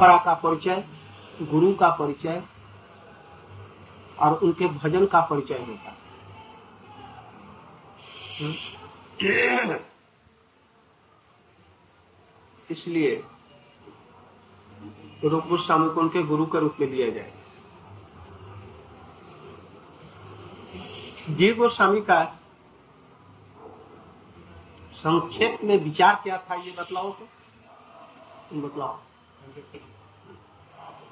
परा का परिचय, गुरु का परिचय और उनके भजन का परिचय होता है। हम्म। इसलिए रूप गोस्वामी को उनके गुरु के रूप में लिया जाए। जीव गोस्वामी का संक्षेप में विचार क्या था, ये बतलाओ तो। बतलाओ।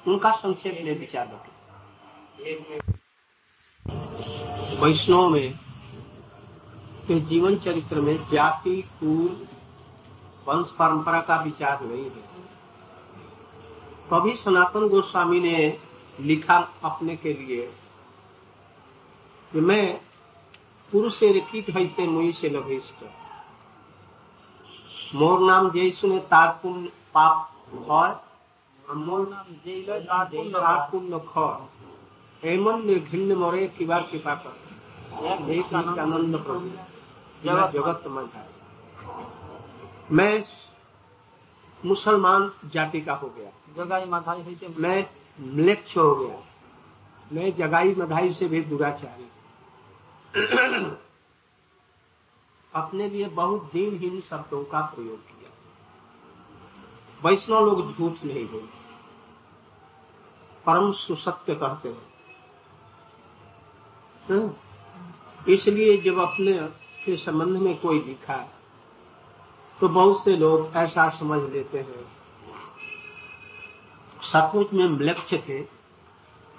उनका संक्षेप में विचार बतलाओ वैष्णव में के जीवन चरित्र में जाति, कुल, वंश, परंपरा का विचार नहीं है। कभी सनातन गोस्वामी ने लिखा अपने के लिए, कि मैं पुरुष से रखित हईते मुई से लभिष्ट। मोर नाम जय सुने तार पाप হয় মোর নাম যেই লয় তার পুণ্য তার পুণ্য খয় এমন নির্ঘিন্ন মরে কিবার কৃপা করে एक आनंद प्रभु जगत जगत में है मैं मुसलमान जाति का हो गया जगाई माथाई हईते मैं म्लेच्छ हो गया मैं जगाई मधाई से भी दुराचारी अपने लिए बहुत दीनहीन शब्दों का प्रयोग किया वैष्णव लोग झूठ नहीं बोलते परम सुसत्य कहते हैं। हाँ? इसलिए जब अपने के संबंध में कोई लिखा तो बहुत से लोग ऐसा समझ लेते हैं। सचमुच में म्लक्ष थे,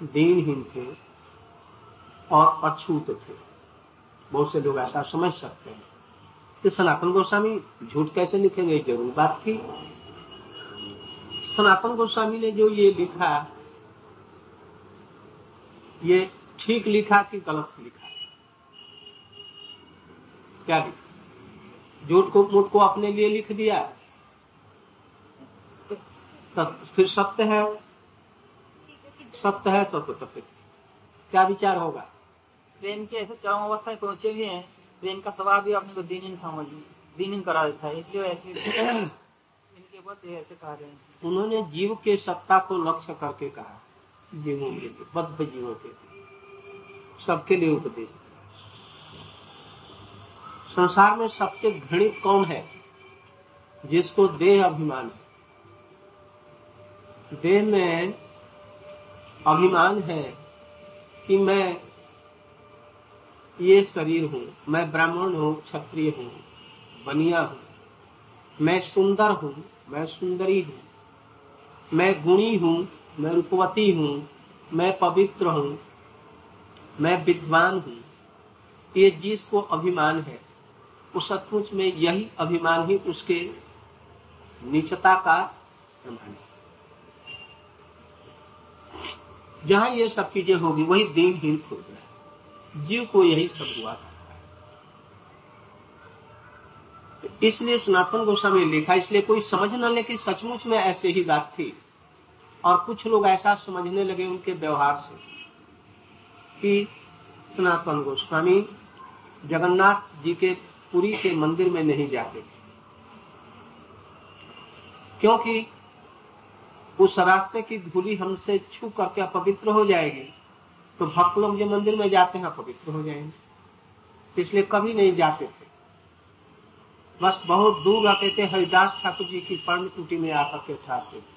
दीनहीन थे और अछूत थे। बहुत से लोग ऐसा समझ सकते हैं। कि सनातन गोस्वामी झूठ कैसे लिखेंगे? ज़रूर बात थी। सनातन गोस्वामी ने जो ये लिखा ये ठीक लिखा कि गलत लिखा क्या लिखा? झूठ को मूठ को अपने लिए लिख दिया? तो फिर सत्य है सत्य है तो, तो, तो फिर क्या विचार होगा? प्रेम के ऐसे चरम अवस्था में पहुँचे हुए हैं प्रेम का स्वभाव भी अपने को दीनहीन समझ दीनहीन करा देता है। इसलिए ऐसे इनके बस ऐसे कह रहे हैं। उन्होंने जीव के सत्ता को लक्ष्य करके कहा। जीवों के लिए बद्ध जीवों के लिए। सबके लिए उपदेश। संसार में सबसे घृणित कौन है? जिसको देह अभिमान है। देह में अभिमान है कि मैं ये शरीर हूँ, मैं ब्राह्मण हूँ, क्षत्रिय हूँ, बनिया हूँ। मैं सुंदर हूँ, मैं सुंदरी हूँ। मैं गुणी हूँ मैं रूपवती हूँ, मैं पवित्र हूँ, मैं विद्वान हूँ। ये जिसको अभिमान है। उस सचमुच में यही अभिमान ही उसके नीचता का प्रमाण है। जहाँ ये सब चीज़ें होगी, वही दीनहीन हो गया। जीव को यही सब हुआ था। इसलिए सनातन गोस्वामी लिखा, इसलिए कोई समझ न ले कि सचमुच में ऐसे ही बात थी। और कुछ लोग ऐसा समझने लगे उनके व्यवहार से कि सनातन गोस्वामी जगन्नाथ जी के पुरी के मंदिर में नहीं जाते थे। क्योंकि उस रास्ते की धूली हमसे छू करके अपवित्र हो जाएगी तो भक्त लोग जो मंदिर में जाते हैं पवित्र हो जाएँगे। इसलिए कभी नहीं जाते थे। बस बहुत दूर रहते थे, हरिदास ठाकुर जी की पर्ण कुटी में आकर के ठहरते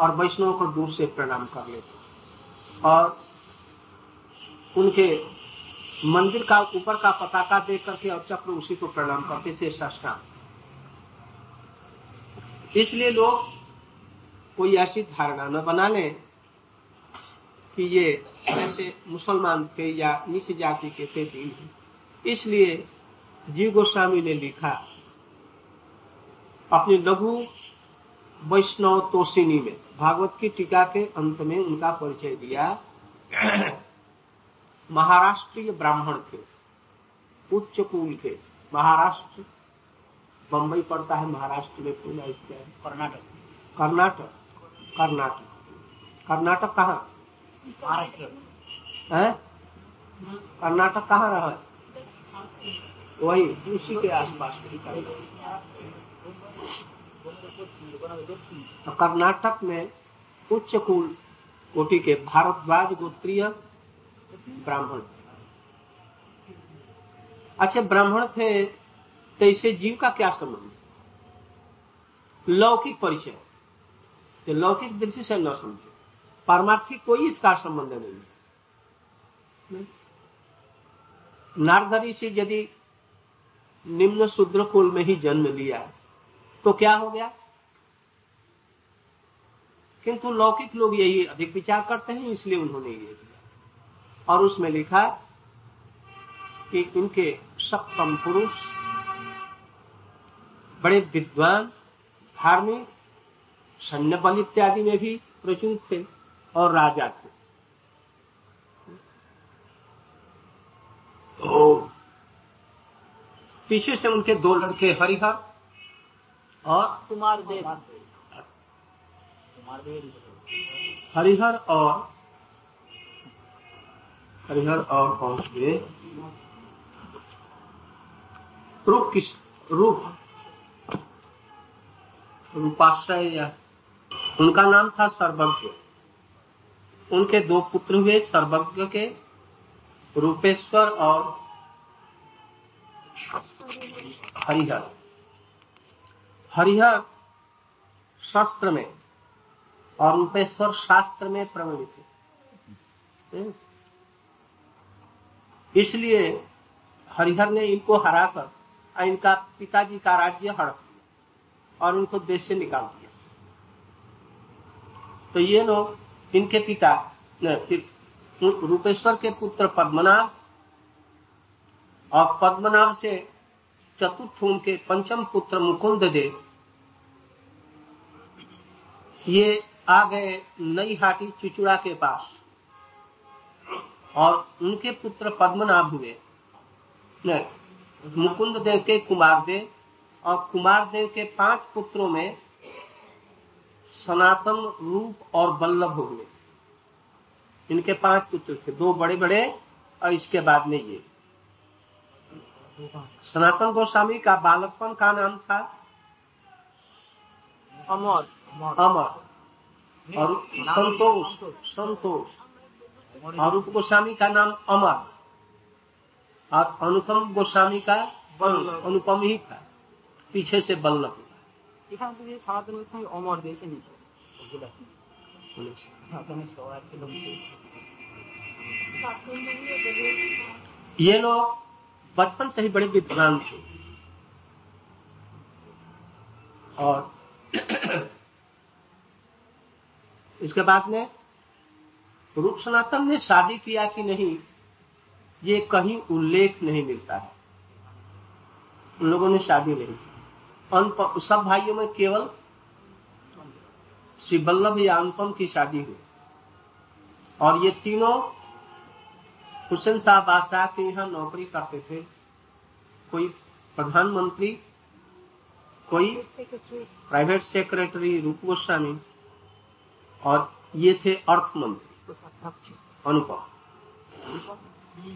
और वैष्णव को दूर से प्रणाम कर लेते और उनके मंदिर का ऊपर का पताका देख करके और चक्र उसी को प्रणाम करते थे साष्टांग। इसलिए लोग कोई ऐसी धारणा न बना ले कि ये ऐसे मुसलमान थे या नीच जाति के थे दीन इसलिए जीव गोस्वामी ने लिखा, अपने लघु वैष्णव तोषिनी में। भागवत की टीका के अंत में उनका परिचय दिया। महाराष्ट्रीय ब्राह्मण थे। उच्च कुल के महाराष्ट्र बम्बई पड़ता है महाराष्ट्र में पूरा कर्नाटक। कर्नाटक? कर्नाटक। कर्नाटक कहाँ? महाराष्ट्र। है? कर्नाटक कहाँ रहा है? वही उसी के आसपास। तो कर्नाटक में उच्च कुल कोटि के भारद्वाज गोत्रीय ब्राह्मण। अच्छा ब्राह्मण थे तो इसे जीव का क्या संबंध? लौकिक परिचय। तो लौकिक दृष्टि से न समझे। पारमार्थिक कोई इसका संबंध नहीं है। नारदरी से यदि निम्न शूद्र कुल में ही जन्म लिया तो क्या हो गया? किंतु लौकिक लोग यही अधिक विचार करते हैं, इसलिए उन्होंने ये किया। और उसमें लिखा कि इनके सप्तम पुरुष बड़े विद्वान, धार्मिक सैन्य बल इत्यादि में भी प्रचुर थे और राजा थे। तो पीछे से उनके दो लड़के हरिहर और कुमार देव। हरिहर और हरिहर और कौन थे रूप किस रूप। रूपाश्रय या उनका नाम था सर्वज्ञ। उनके दो पुत्र हुए सर्वज्ञ के रूपेश्वर और हरिहर। हरिहर शास्त्र में और रूपेश्वर शास्त्र में प्रवीण थे इसलिए हरिहर ने इनको हराकर इनका पिताजी का राज्य हड़प दिया और उनको देश से निकाल दिया। तो ये लोग इनके पिता रूपेश्वर के पुत्र पद्मनाभ और पद्मनाभ से चतुर्थ उनके पंचम पुत्र मुकुंद देव ये आ गए नई हाटी चुचुड़ा के पास। और उनके पुत्र पद्मनाभ हुए। मुकुंद देव के कुमार देव और कुमार देव के पाँच पुत्रों में सनातन रूप और बल्लभ हुए। इनके पाँच पुत्र थे, दो बड़े बड़े और इसके बाद में ये। सनातन गोस्वामी का बालकपन का नाम था अमर। अमर और संतोष संतोष और रूप गोस्वामी का नाम अमर और अनुपम गोस्वामी का अनुपम ही था पीछे से बल्लभ এখানে তো যে সনাতন গোস্বামী অমর দেশে নিচে সনাতনের সবার কিলোমিটার ये लोग बचपन से ही बड़े विद्वान थे और इसके बाद में रूप सनातन ने शादी किया कि नहीं ये कहीं उल्लेख नहीं मिलता है। उन लोगों ने शादी नहीं की। सब भाइयों में केवल श्री वल्लभ या अनुपम की शादी हुई। और ये तीनों हुसैन साहब बादशाह के यहाँ नौकरी करते थे। कोई प्रधानमंत्री कोई प्राइवेट सेक्रेटरी रूप गोस्वामी और ये थे अर्थ मंत्री अनुपम।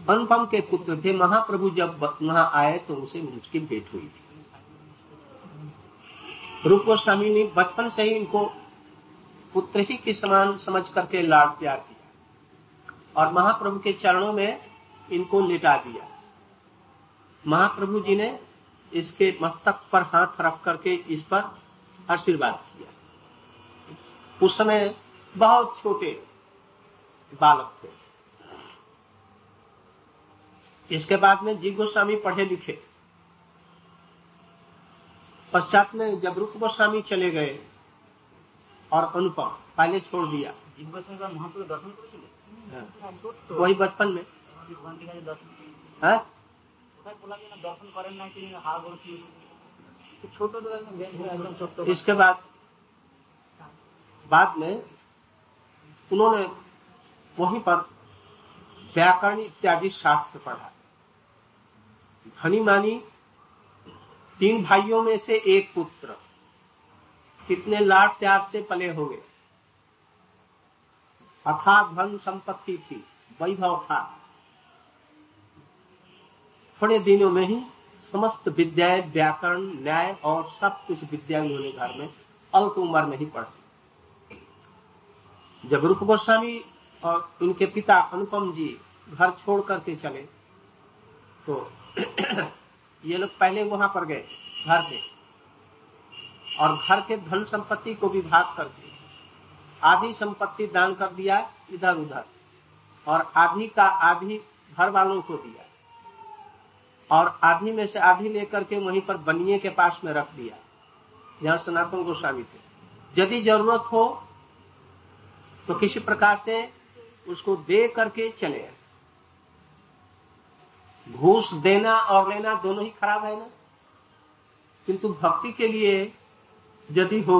अनुपम के पुत्र थे। महाप्रभु जब वहाँ आए तो उनसे उनकी भेंट हुई थी। रूप गोस्वामी ने बचपन से ही इनको पुत्र ही के समान समझ करके लाड प्यार किया और महाप्रभु के चरणों में इनको लिटा दिया। महाप्रभु जी ने इसके मस्तक पर हाथ रख करके इस पर आशीर्वाद किया। उस समय बहुत छोटे बालक थे। इसके बाद में जी गोस्वामी पढ़े लिखे। पश्चात में जब रूप गोस्वामी चले गए और अनुपम पहले छोड़ दिया। जी गोस्वामी का दर्शन कर हाँ। वही बचपन में। हाँ? दर्शन करें ना हाँ इसके बाद बाद में उन्होंने वहीं पर व्याकरण इत्यादि शास्त्र पढ़ा। धनी मानी, तीन भाइयों में से एक पुत्र। कितने लाड प्यार से पले होंगे? अथा धन संपत्ति थी, वैभव था। थोड़े दिनों में ही समस्त विद्याएँ, व्याकरण, न्याय और सब कुछ विद्या उन्होंने घर में अल्प उम्र में ही पढ़। जब रूप गोस्वामी और उनके पिता अनुपम जी घर छोड़ करके चले तो ये लोग पहले वहाँ पर गए, घर पे। और घर के धन संपत्ति को विभाग करके आधी संपत्ति दान कर दिया, इधर उधर। और आधी का आधी घर वालों को दिया। और आधी में से आधी लेकर के वहीं पर बनिए के पास में रख दिया। जहाँ सनातन गोस्वामी थे। यदि ज़रूरत हो तो किसी प्रकार से उसको दे करके चले घूस देना और लेना दोनों ही खराब है ना? किंतु भक्ति के लिए यदि हो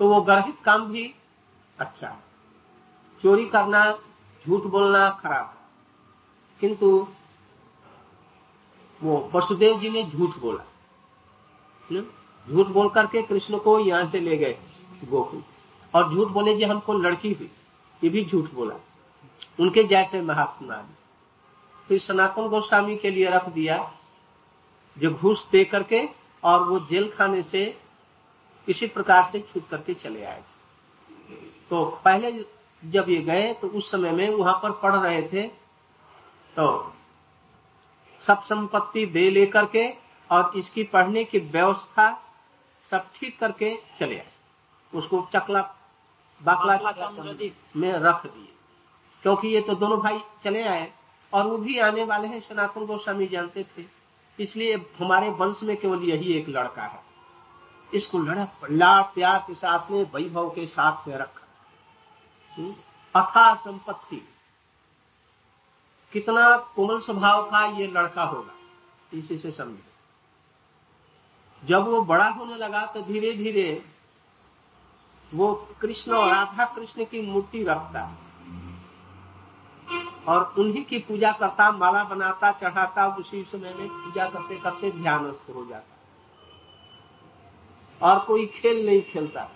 तो वो गर्भित काम भी अच्छा चोरी करना, झूठ बोलना खराब किंतु वो वसुदेव जी ने झूठ बोला? झूठ बोल करके कृष्ण को यहाँ से ले गए गोकुल। और झूठ बोले जी हमको लड़की हुई, ये भी झूठ बोला। उनके जैसे महात्मा फिर सनातन गोस्वामी के लिए रख दिया, जो घूस दे करके और वो जेल खाने से किसी प्रकार से छूट करके चले आए तो पहले जब ये गए तो उस समय में वहाँ पर पढ़ रहे थे तो सब संपत्ति दे लेकर के और इसकी पढ़ने की व्यवस्था सब ठीक करके चले आए। उसको चकला बाकला में रख दिए। क्योंकि ये तो दोनों भाई चले आए और वो भी आने वाले हैं सनातन गोस्वामी जानते थे। इसलिए हमारे वंश में केवल यही एक लड़का है। इसको लड़क लाड़ प्यार के साथ में वैभव के साथ में रखा। हम्म? अथा संपत्ति। कितना कोमल स्वभाव का ये लड़का होगा इसी से समझे। जब वो बड़ा होने लगा तो धीरे धीरे वो कृष्ण और राधा कृष्ण की मूर्ति रखता और उन्हीं की पूजा करता, माला बनाता, चढ़ाता, उसी समय में पूजा करते करते ध्यानस्थ हो जाता। और कोई खेल नहीं खेलता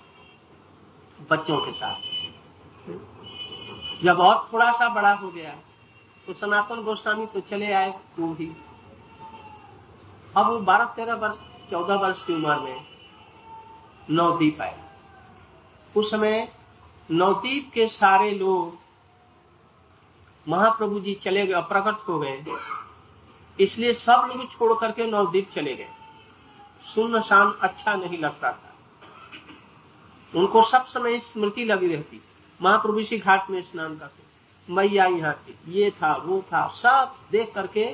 बच्चों के साथ। जब और थोड़ा सा बड़ा हो गया तो सनातन गोस्वामी तो चले आए वो भी अब वो बारह तेरह वर्ष, चौदह वर्ष की उम्र में नवदीप आए। उस समय नवदीप के सारे लोग महाप्रभु जी चले गए, प्रकट हो गए। इसलिए सब लोग छोड़ करके नवदीप चले गए। सुन्न शान अच्छा नहीं लगता था। उनको सब समय स्मृति लगी रहती। महाप्रभु इसी घाट में स्नान करते। मैया यहाँ थी, ये था, वो था। सब देख करके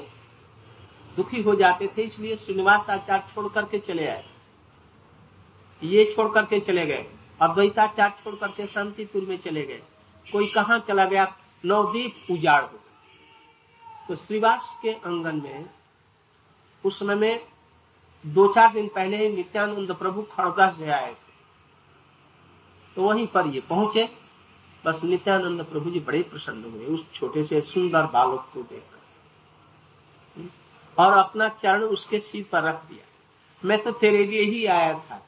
दुखी हो जाते थे, इसलिए श्रीनिवास आचार्य छोड़ करके चले आए। ये छोड़ करके चले गए। अद्वैताचार्य छोड़ करके शांतिपुर में चले गए। कोई कहा चला गया? नवदीप उजाड़ हो तो श्रीवास के आँगन में उस समय में दो चार दिन पहले ही नित्यानंद प्रभु खड़गा से आए थे। तो वहीं पर ये पहुँचे। बस नित्यानंद प्रभु जी बड़े प्रसन्न हुए। उस छोटे से सुंदर बालक को देखकर। और अपना चरण उसके सिर पर रख दिया। मैं तो तेरे लिए ही आया था।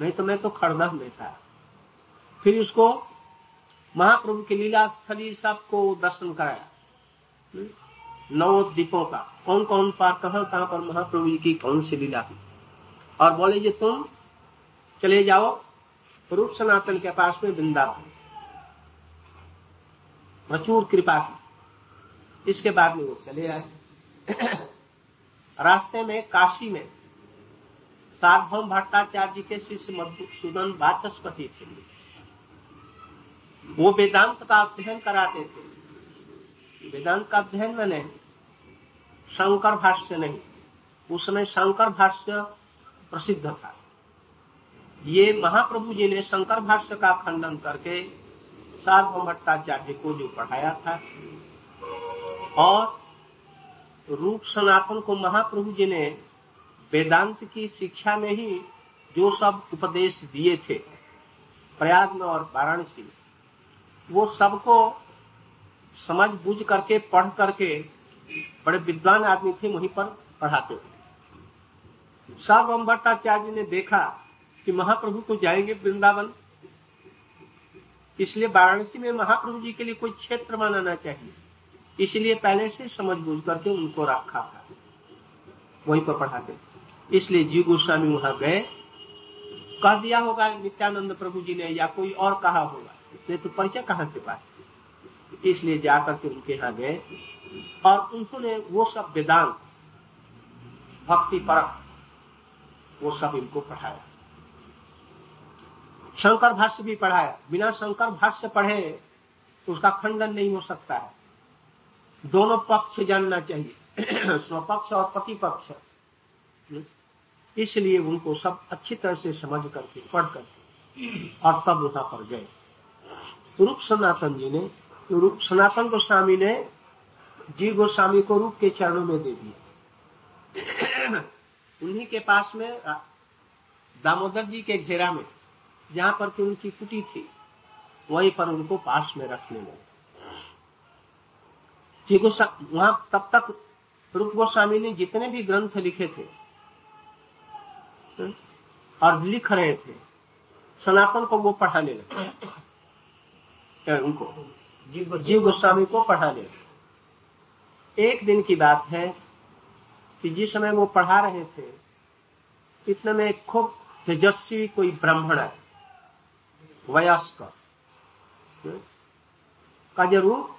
नहीं तो मैं तो खड़दा में फिर उसको महाप्रभु की लीला स्थली सबको दर्शन कराया। नौ दीपों का। कौन कौन पार कहा, कहाँ पर महाप्रभु जी की कौन सी लीला थी? और बोले जी, तुम चले जाओ, रूप सनातन के पास में वृंदावन। प्रचुर कृपा की। इसके बाद में वो चले आए। रास्ते में, काशी में सार्वभौम भट्टाचार्य के शिष्य मधुसूदन वाचस्पति थे। वो वेदांत का अध्ययन कराते थे। वेदांत का अध्ययन मैंने शंकर भाष्य नहीं उस समय शंकर भाष्य प्रसिद्ध था। ये महाप्रभु जी ने शंकर भाष्य का खंडन करके सार्वभौम भट्टाचार्य को जो पढ़ाया था और रूप सनातन को महाप्रभु जी ने वेदांत की शिक्षा में ही जो सब उपदेश दिए थे, प्रयाग में और वाराणसी में, वो सबको समझ बुझ करके, पढ़ करके बड़े विद्वान आदमी थे, वहीं पर पढ़ाते थे। सार्वभौम भट्टाचार्य ने देखा कि महाप्रभु तो जाएँगे वृंदावन। इसलिए वाराणसी में महाप्रभु जी के लिए कोई क्षेत्र बनाना चाहिए। इसलिए पहले से समझ बूझ करके उनको रखा था। वहीं पर पढ़ाते इसलिए जी गोस्वामी वहाँ गए। कह दिया होगा नित्यानंद प्रभु जी ने, या कोई और कहा होगा। इसलिए तो परिचय कहाँ से पाए? इसलिए जाकर के उनके यहाँ गए। और उन्होंने वो सब वेदांत, भक्ति परक, वो सब इनको पढ़ाया। शंकर भाष्य भी पढ़ाया। बिना शंकर भाष्य पढ़े, उसका खंडन नहीं हो सकता है। दोनों पक्ष जानना चाहिए। स्वपक्ष और प्रतिपक्ष इसलिए उनको सब अच्छी तरह से समझ करके, पढ़ करके, और तब वहाँ पर गए। रूप सनातन जी ने, रूप सनातन गोस्वामी ने जी गोस्वामी को रूप के चरणों में दे दिया। उन्हीं के पास में दामोदर जी के घेरा में, जहाँ पर की उनकी कुटी थी, वहीं पर उनको पास में रखने लगे जी वहाँ तब तक रूप गोस्वामी ने जितने भी ग्रंथ लिखे थे और लिख रहे थे। सनातन को वो पढ़ाने लगे। उनको? जीव गोस्वामी को पढ़ाने लगे। एक दिन की बात है कि जिस समय वो पढ़ा रहे थे इतने में खूब तेजस्वी कोई ब्राह्मण है वयस्क। का ज़रूर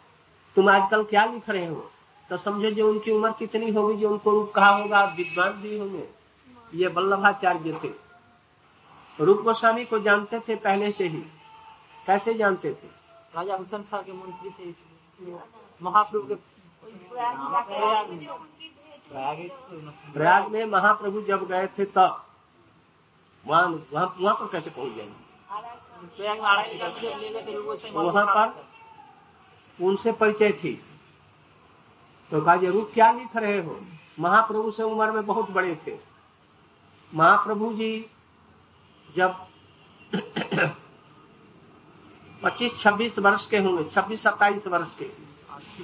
तुम आजकल क्या लिख रहे हो? तो समझो जो उनकी उम्र कितनी होगी जो उनको रूप कहा होगा विद्वान भी होंगे। ये वल्लभाचार्य थे। रूप गोस्वामी को जानते थे पहले से ही। कैसे जानते थे? राजा हुसैन शाह के मंत्री थे महाप्रभु के प्रयाग में महाप्रभु जब गए थे तब वहाँ वहाँ वहाँ पर कैसे पहुँच जाएँगे वहाँ पर उनसे परिचय थी। तो कहा ज़रूर क्या लिख रहे हो? महाप्रभु से उम्र में बहुत बड़े थे। महाप्रभु जी जब 25-26 वर्ष के होंगे 26-27 वर्ष के।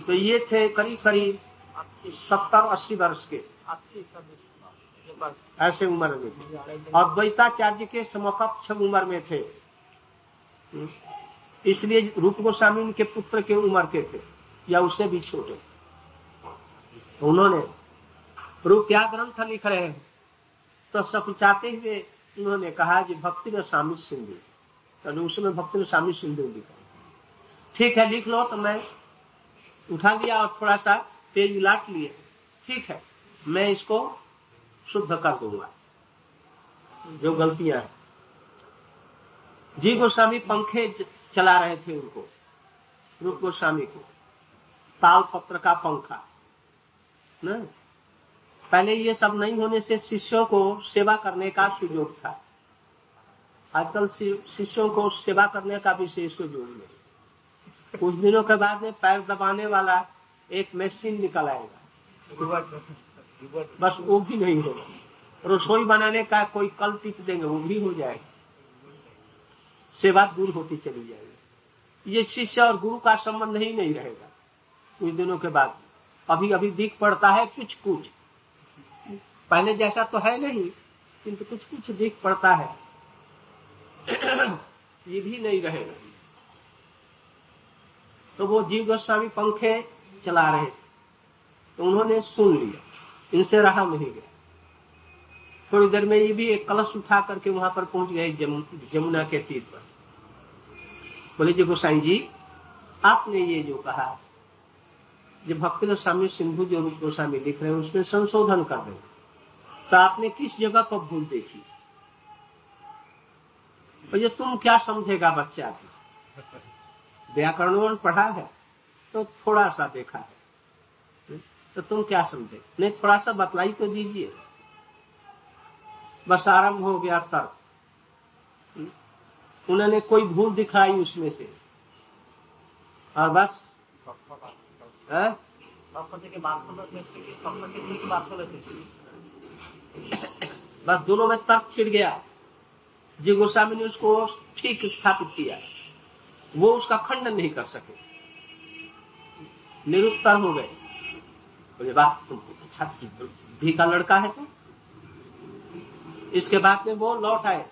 तो ये थे करीब करीब सत्तर अस्सी वर्ष के। ऐसे उम्र में। थे और द्वैताचार्य के समकक्ष उम्र में थे। इसलिए रूप गोस्वामी उनके पुत्र के उम्र के थे या उससे भी छोटे। उन्होंने रूप क्या ग्रंथ लिख रहे हैं? तो सकुचाते हुए उन्होंने कहा कि भक्ति में स्वामी सिंधु। तो उसमें भक्ति में स्वामी सिंधु लिखा ठीक है, लिख लो तो मैं उठा लिया और थोड़ा सा तेज लाट लिए। ठीक है, मैं इसको शुद्ध कर दूँगा। जो गलतियाँ हैं। जी गोस्वामी, पंखे चला रहे थे उनको। रूप गोस्वामी को। ताल पत्र का पंखा। न? पहले ये सब नहीं होने से शिष्यों को सेवा करने का सुयोग था। आजकल शिष्यों को सेवा करने का विशेष सुयोग नहीं। कुछ दिनों के बाद में पैर दबाने वाला एक मशीन निकल आएगा। बस वो भी नहीं होगा। रसोई बनाने का कोई कल टिप देंगे, वो भी हो जाएगा। सेवा दूर होती चली जाएगी। ये शिष्य और गुरु का संबंध ही नहीं रहेगा। कुछ दिनों के बाद। अभी अभी दिख पड़ता है कुछ कुछ पहले जैसा तो है नहीं, किंतु कुछ कुछ दिख पड़ता है। ये भी नहीं रहेगा। तो वो जीव गोस्वामी पंखे चला रहे थे तो उन्होंने सुन लिया। इनसे रहा नहीं गया। थोड़ी देर में ये भी एक कलश उठा करके वहाँ पर पहुँच गए जमुना के तीर पर। बोले, जी गोसाई जी, आपने ये जो कहा, जो भक्ति गोस्वामी, सिंधु जो रूप गोस्वामी लिख रहे हैं, उसमें संशोधन कर रहे तो आपने किस जगह पर भूल देखी? तो ये तुम क्या समझेगा बच्चा व्याकरण पढ़ा है तो थोड़ा सा देखा है। तो तुम क्या समझे? नहीं थोड़ा सा बतलाई तो दीजिए। बस आरंभ हो गया तर्क। उन्होंने कोई भूल दिखाई उसमें से? और बस? बस दोनों में तर्क छिड़ गया। जी गोस्वामी ने उसको ठीक स्थापित किया। वो उसका खंडन नहीं कर सके। निरुत्तर हो गए। बोले, वाह, तुम अच्छा भी का लड़का है तो इसके बाद में वो लौट आए।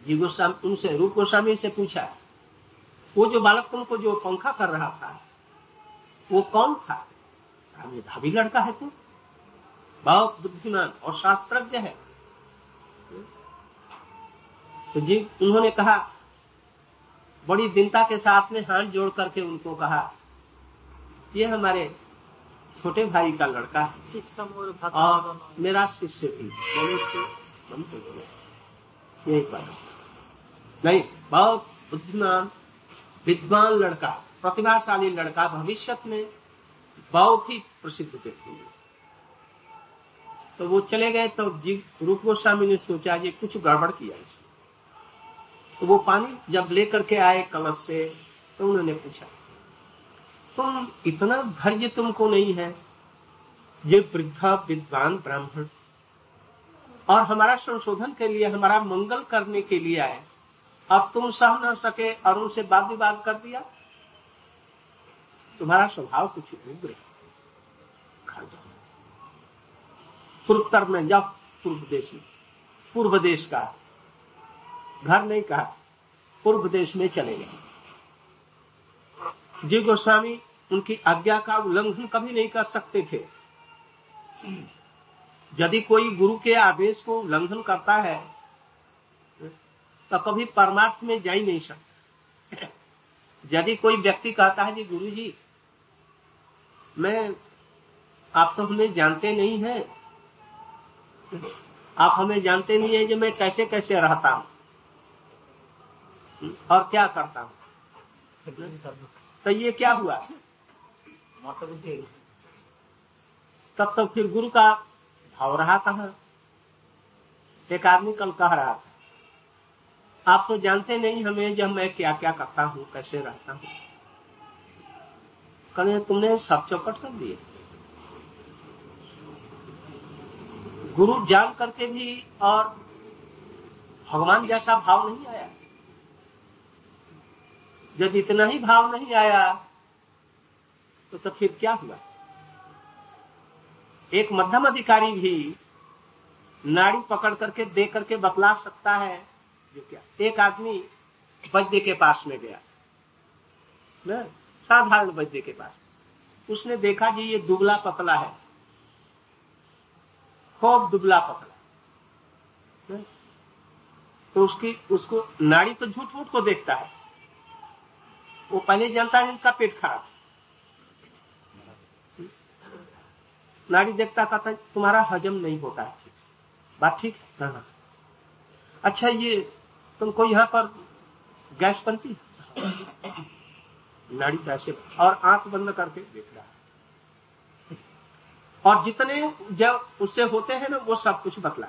जी गोस्वामी, उनसे, रूप गोस्वामी से पूछा, वो जो बालक तुमको जो पंखा कर रहा था, वो कौन था? भाभी लड़का है तू बहुत बुद्धिमान और शास्त्रज्ञ है। तो जी उन्होंने कहा बड़ी दिनता के साथ में हाथ जोड़ करके उनको कहा ये हमारे छोटे भाई का लड़का है। शिष्य और मेरा शिष्य भी यही बात नहीं बहुत बुद्धिमान विद्वान लड़का प्रतिभाशाली लड़का भविष्य में बहुत ही प्रसिद्ध व्यक्ति है। तो वो चले गए तो रूप गोस्वामी ने सोचा ये कुछ गड़बड़ किया इसने तो वो पानी जब लेकर के आए कलश से तो उन्होंने पूछा, तुम इतना धैर्य तुमको नहीं है, ये वृद्धा विद्वान ब्राह्मण, और हमारा संशोधन के लिए, हमारा मंगल करने के लिए आए। अब तुम सह न सके और उनसे वाद विवाद कर दिया। तुम्हारा स्वभाव कुछ उग्र है घर जाओ पूर्वोत्तर में जाओ पूर्व देश में। पूर्व देश का घर नहीं कहा, पूर्व देश में चले गए। जी गोस्वामी, उनकी आज्ञा का उल्लंघन कभी नहीं कर सकते थे। यदि कोई गुरु के आदेश को उल्लंघन करता है तो कभी परमार्थ में जा ही नहीं सकता। यदि कोई व्यक्ति कहता है, जी गुरु जी मैं आप तो हमें जानते नहीं हैं आप हमें जानते नहीं है कि मैं कैसे कैसे रहता हूँ। और क्या करता हूँ? तो ये क्या हुआ? तब तो फिर गुरु का भाव रहा कहा? एक आदमी कल कह रहा था, आप तो जानते नहीं हमें जब मैं क्या क्या करता हूँ, कैसे रहता हूँ। कल तुमने सब चौपट कर दिए। गुरु जान करके भी और भगवान जैसा भाव नहीं आया। जब इतना ही भाव नहीं आया तो, तो फिर क्या हुआ? एक मध्यम अधिकारी भी नाड़ी पकड़ करके दे करके बतला सकता है जो क्या? एक आदमी वैद्य के पास में गया। न? साधारण वैद्य के पास। उसने देखा जी ये दुबला पतला है। खूब दुबला पतला तो उसकी, उसको नाड़ी तो झूठ मूठ को देखता है। वो पहले जानता है इसका पेट खराब। नाड़ी देखता कहता तुम्हारा हजम नहीं होता है ठीक से। बात ठीक है? अच्छा ये तुमको यहाँ पर गैस बनती नाड़ी कैसे और आँख बंद करके देख रहा है। और जितने जब उससे होते हैं ना वो सब कुछ बतला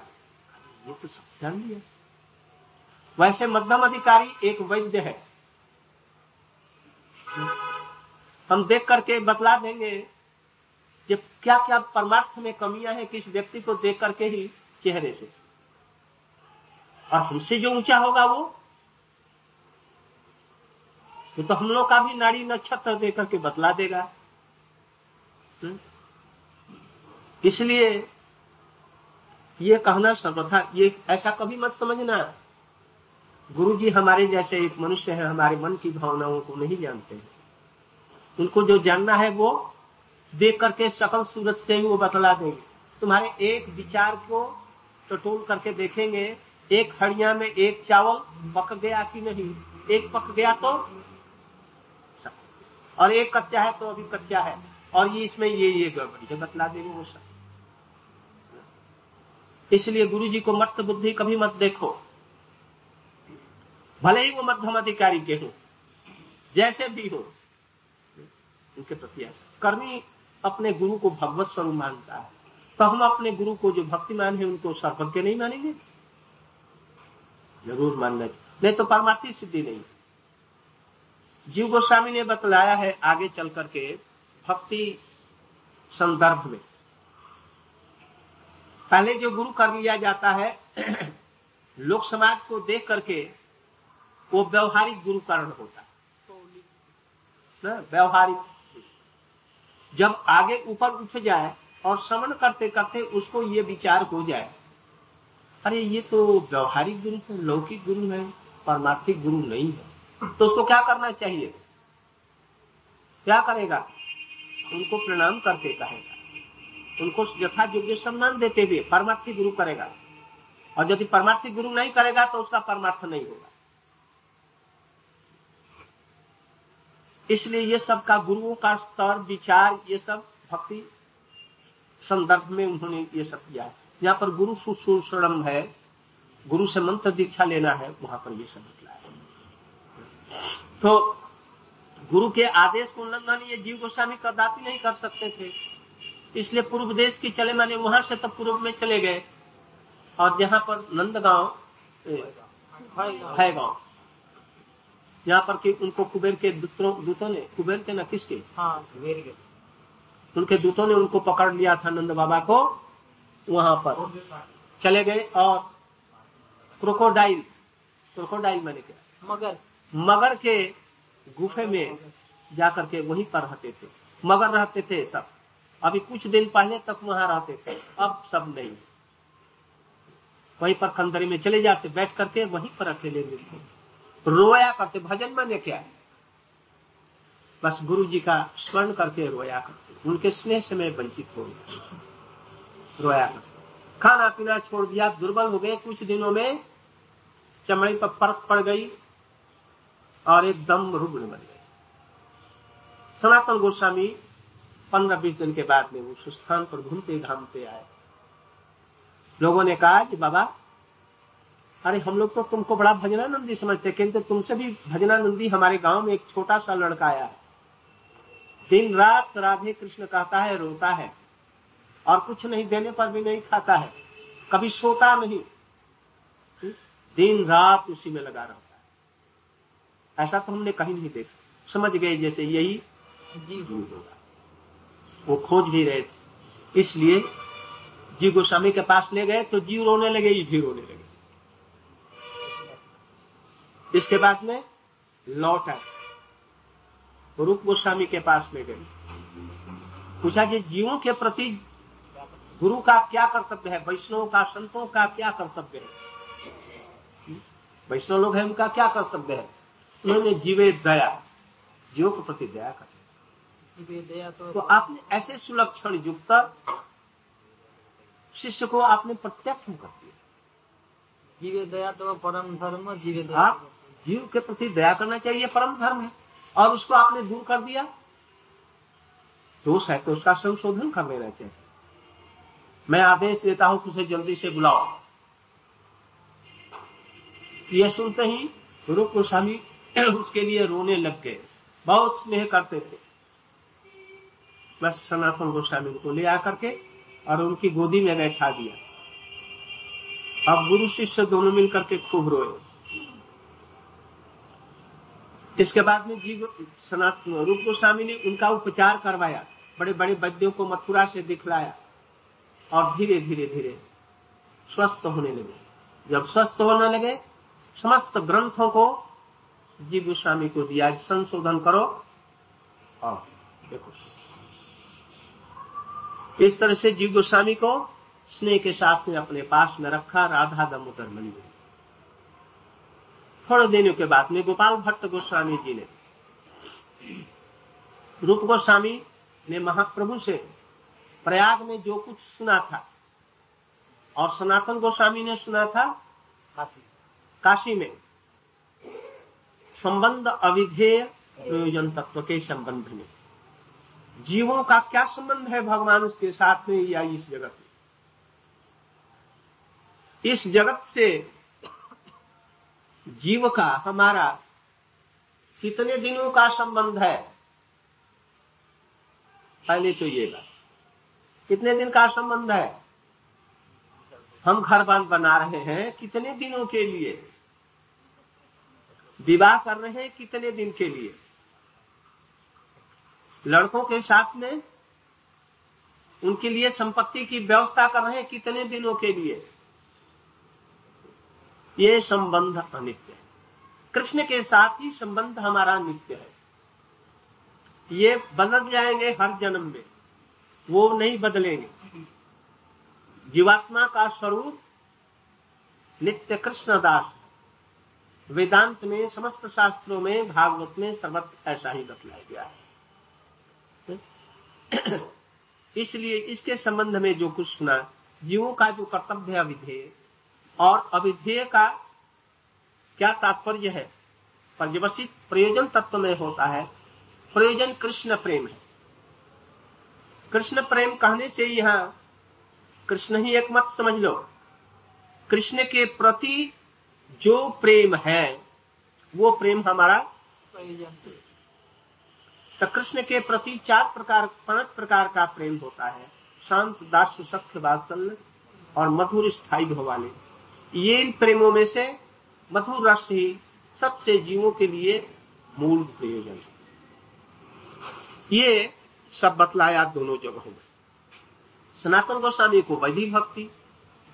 ये तो सब जान लिया। वैसे मध्यम अधिकारी एक वैद्य है। हम देख करके बतला देंगे जब क्या क्या परमार्थ में कमियाँ हैं किस व्यक्ति को देख करके ही चेहरे से। और हमसे जो ऊँचा होगा वो वो तो हम लोग का भी नाड़ी नक्षत्र दे करके बतला देगा। हम्म? इसलिए ये कहना सर्वथा, ये ऐसा कभी मत समझना। गुरु जी हमारे जैसे एक मनुष्य है, हमारे मन की भावनाओं को नहीं जानते। हैं उनको जो जानना है वो देख करके सकल सूरत से ही वो बतला देंगे। तुम्हारे एक विचार को टटोल करके देखेंगे, एक हड़िया में एक चावल पक गया कि नहीं? एक पक गया तो? और एक कच्चा है तो अभी कच्चा है। और ये इसमें ये ये गड़बड़ी है, बतला देंगे वो सब। इसलिए गुरु जी को मत बुद्धि कभी मत देखो। भले ही वो मध्यम अधिकारी के हो, जैसे भी हो, उनके प्रति ऐसा कर्मी अपने गुरु को भगवत स्वरूप मानता है। तो हम अपने गुरु को जो भक्तिमान है, उनको सर्वज्ञ नहीं मानेंगे? ज़रूर मानना चाहिए। नहीं तो परमार्थी सिद्धि नहीं। जीव गोस्वामी ने बतलाया है आगे चल करके, भक्ति संदर्भ में। पहले जो गुरु कर लिया जाता है, लोक समाज को देख करके वो व्यवहारिक गुरु गुरुकरण होता है। व्यवहारिक। जब आगे ऊपर उठ जाए और श्रवण करते करते उसको ये विचार हो जाए, अरे ये तो व्यवहारिक गुरु है, लौकिक गुरु है, परमार्थिक गुरु नहीं है। तो उसको क्या करना चाहिए? क्या करेगा? उनको प्रणाम करके कहेगा। उनको यथा योग्य सम्मान देते हुए परमार्थी गुरु करेगा। और यदि परमार्थी गुरु नहीं करेगा तो उसका परमार्थ नहीं होगा। इसलिए ये सब का गुरुओं का स्तर, विचार, ये सब भक्ति संदर्भ में उन्होंने ये सब किया। है जहाँ पर गुरु सुशूषणम है। गुरु से मंत्र दीक्षा लेना है, वहाँ पर ये सब निकला है। तो गुरु के आदेश को उल्लंघन ये जीव गोस्वामी कदापि नहीं कर सकते थे। इसलिए पूर्व देश की चले माने वहाँ से तो पूर्व में चले गए। और जहाँ पर नंदगांव है गाँव यहाँ पर कि उनको कुबेर के दूतों दूतों ने कुबेर के ना किसके? हाँ के। उनके दूतों ने उनको पकड़ लिया था नंद बाबा को वहाँ पर। चले गए और क्रोकोडाइल क्रोकोडाइल मैंने क्या। मगर। मगर के गुफे में जाकर के वहीं पर रहते थे। मगर रहते थे सब। अभी कुछ दिन पहले तक वहाँ रहते थे, अब सब नहीं। वहीं पर खंदरी में चले जाते, बैठ करते, वहीं पर अकेले मिलते। रोया करते, भजन माने क्या? है बस गुरु जी का स्मरण करके रोया करते। उनके स्नेह से मैं वंचित हो गया। रोया करते। खाना पीना छोड़ दिया, दुर्बल हो गए कुछ दिनों में। चमड़ी पर परत पड़ गई और एकदम रुग्ण बन गए। सनातन गोस्वामी पंद्रह बीस दिन के बाद में उस स्थान पर घूमते घामते आए। लोगों ने कहा कि बाबा अरे हम लोग तो तुमको बड़ा भजनानंदी समझते किंतु तुमसे भी भजनानंदी हमारे गाँव में एक छोटा सा लड़का आया है। दिन रात राधे कृष्ण कहता है रोता है और कुछ नहीं देने पर भी नहीं खाता है। कभी सोता नहीं। दिन रात उसी में लगा रहता है। ऐसा तो हमने कहीं नहीं देखा। समझ गए जैसे यही जीव होगा। वो खोज भी रहे थे। इसलिए जी गोस्वामी के पास ले गए तो जीव रोने लगे, ये भी रोने लगे। इसके बाद में लौट रूप गोस्वामी के पास ले गए। पूछा कि जीवों के प्रति गुरु का क्या कर्तव्य है? वैष्णव का, संतों का क्या कर्तव्य है? वैष्णव लोग है, उनका क्या कर्तव्य है? उन्होंने जीवे दया, जीवों के प्रति दया कर। तो तो आपने ऐसे सुलक्षण युक्त शिष्य को आपने प्रत्यक्ष कर दिया। जीव दया तो परम धर्म जीव दया आप जीव के प्रति दया करना चाहिए परम धर्म है। और उसको आपने दूर कर दिया। दोष है तो उसका संशोधन कर लेना चाहिए मैं आदेश देता हूँ उसे जल्दी से बुलाओ। यह सुनते ही रूप गोस्वामी उसके लिए रोने लग गए। बहुत स्नेह करते थे। बस सनातन गोस्वामी को ले आकर के और उनकी गोदी में बैठा दिया। अब गुरु शिष्य दोनों मिलकर के खूब रोए। इसके बाद में जीव सनातन रूप गोस्वामी ने उनका उपचार करवाया। बड़े बड़े वैद्यों को मथुरा से दिखलाया और धीरे धीरे धीरे स्वस्थ होने लगे। जब स्वस्थ होने लगे, समस्त ग्रंथों को जीव गोस्वामी को दिया। संशोधन करो और देखो। इस तरह से जीव गोस्वामी को स्नेह के साथ में अपने पास में रखा राधा दामोदर मंदिर। थोड़े दिनों के बाद में गोपाल भट्ट गोस्वामी जी ने रूप गोस्वामी ने महाप्रभु से प्रयाग में जो कुछ सुना था और सनातन गोस्वामी ने सुना था, काशी। काशी में संबंध अविधेय प्रयोजन तत्व के संबंध में। जीवों का क्या संबंध है भगवान उसके साथ में या इस जगत में? इस जगत से जीव का हमारा कितने दिनों का संबंध है? पहले तो ये बात। कितने दिन का संबंध है? हम घर बाँध बना रहे हैं कितने दिनों के लिए? विवाह कर रहे हैं कितने दिन के लिए? लड़कों के साथ में उनके लिए संपत्ति की व्यवस्था कर रहे हैं कितने दिनों के लिए? ये संबंध अनित्य है। कृष्ण के साथ ही संबंध हमारा नित्य है। ये बदल जाएँगे हर जन्म में। वो नहीं बदलेंगे। जीवात्मा का स्वरूप नित्य कृष्ण दास वेदांत में, समस्त शास्त्रों में, भागवत में सर्वत्र ऐसा ही बतलाया गया है। इसलिए इसके संबंध में जो कुछ सुना, जीवों का जो कर्तव्य है विधेय, और अविधेय का क्या तात्पर्य है? पर्यवसित प्रयोजन तत्व में होता है, प्रयोजन कृष्ण प्रेम है। कृष्ण प्रेम कहने से यहाँ कृष्ण ही एक मत समझ लो। कृष्ण के प्रति जो प्रेम है, वो प्रेम हमारा प्रयोजन तो कृष्ण के प्रति चार प्रकार, पाँच प्रकार का प्रेम होता है। शांत दास्य सख्य वात्सल्य और मधुर, स्थायी भवानी। ये इन प्रेमों में से मधुर रस ही सबसे जीवों के लिए मूल प्रयोजन ये सब बतलाया दोनों जगहों में। सनातन गोस्वामी को वैदिक भक्ति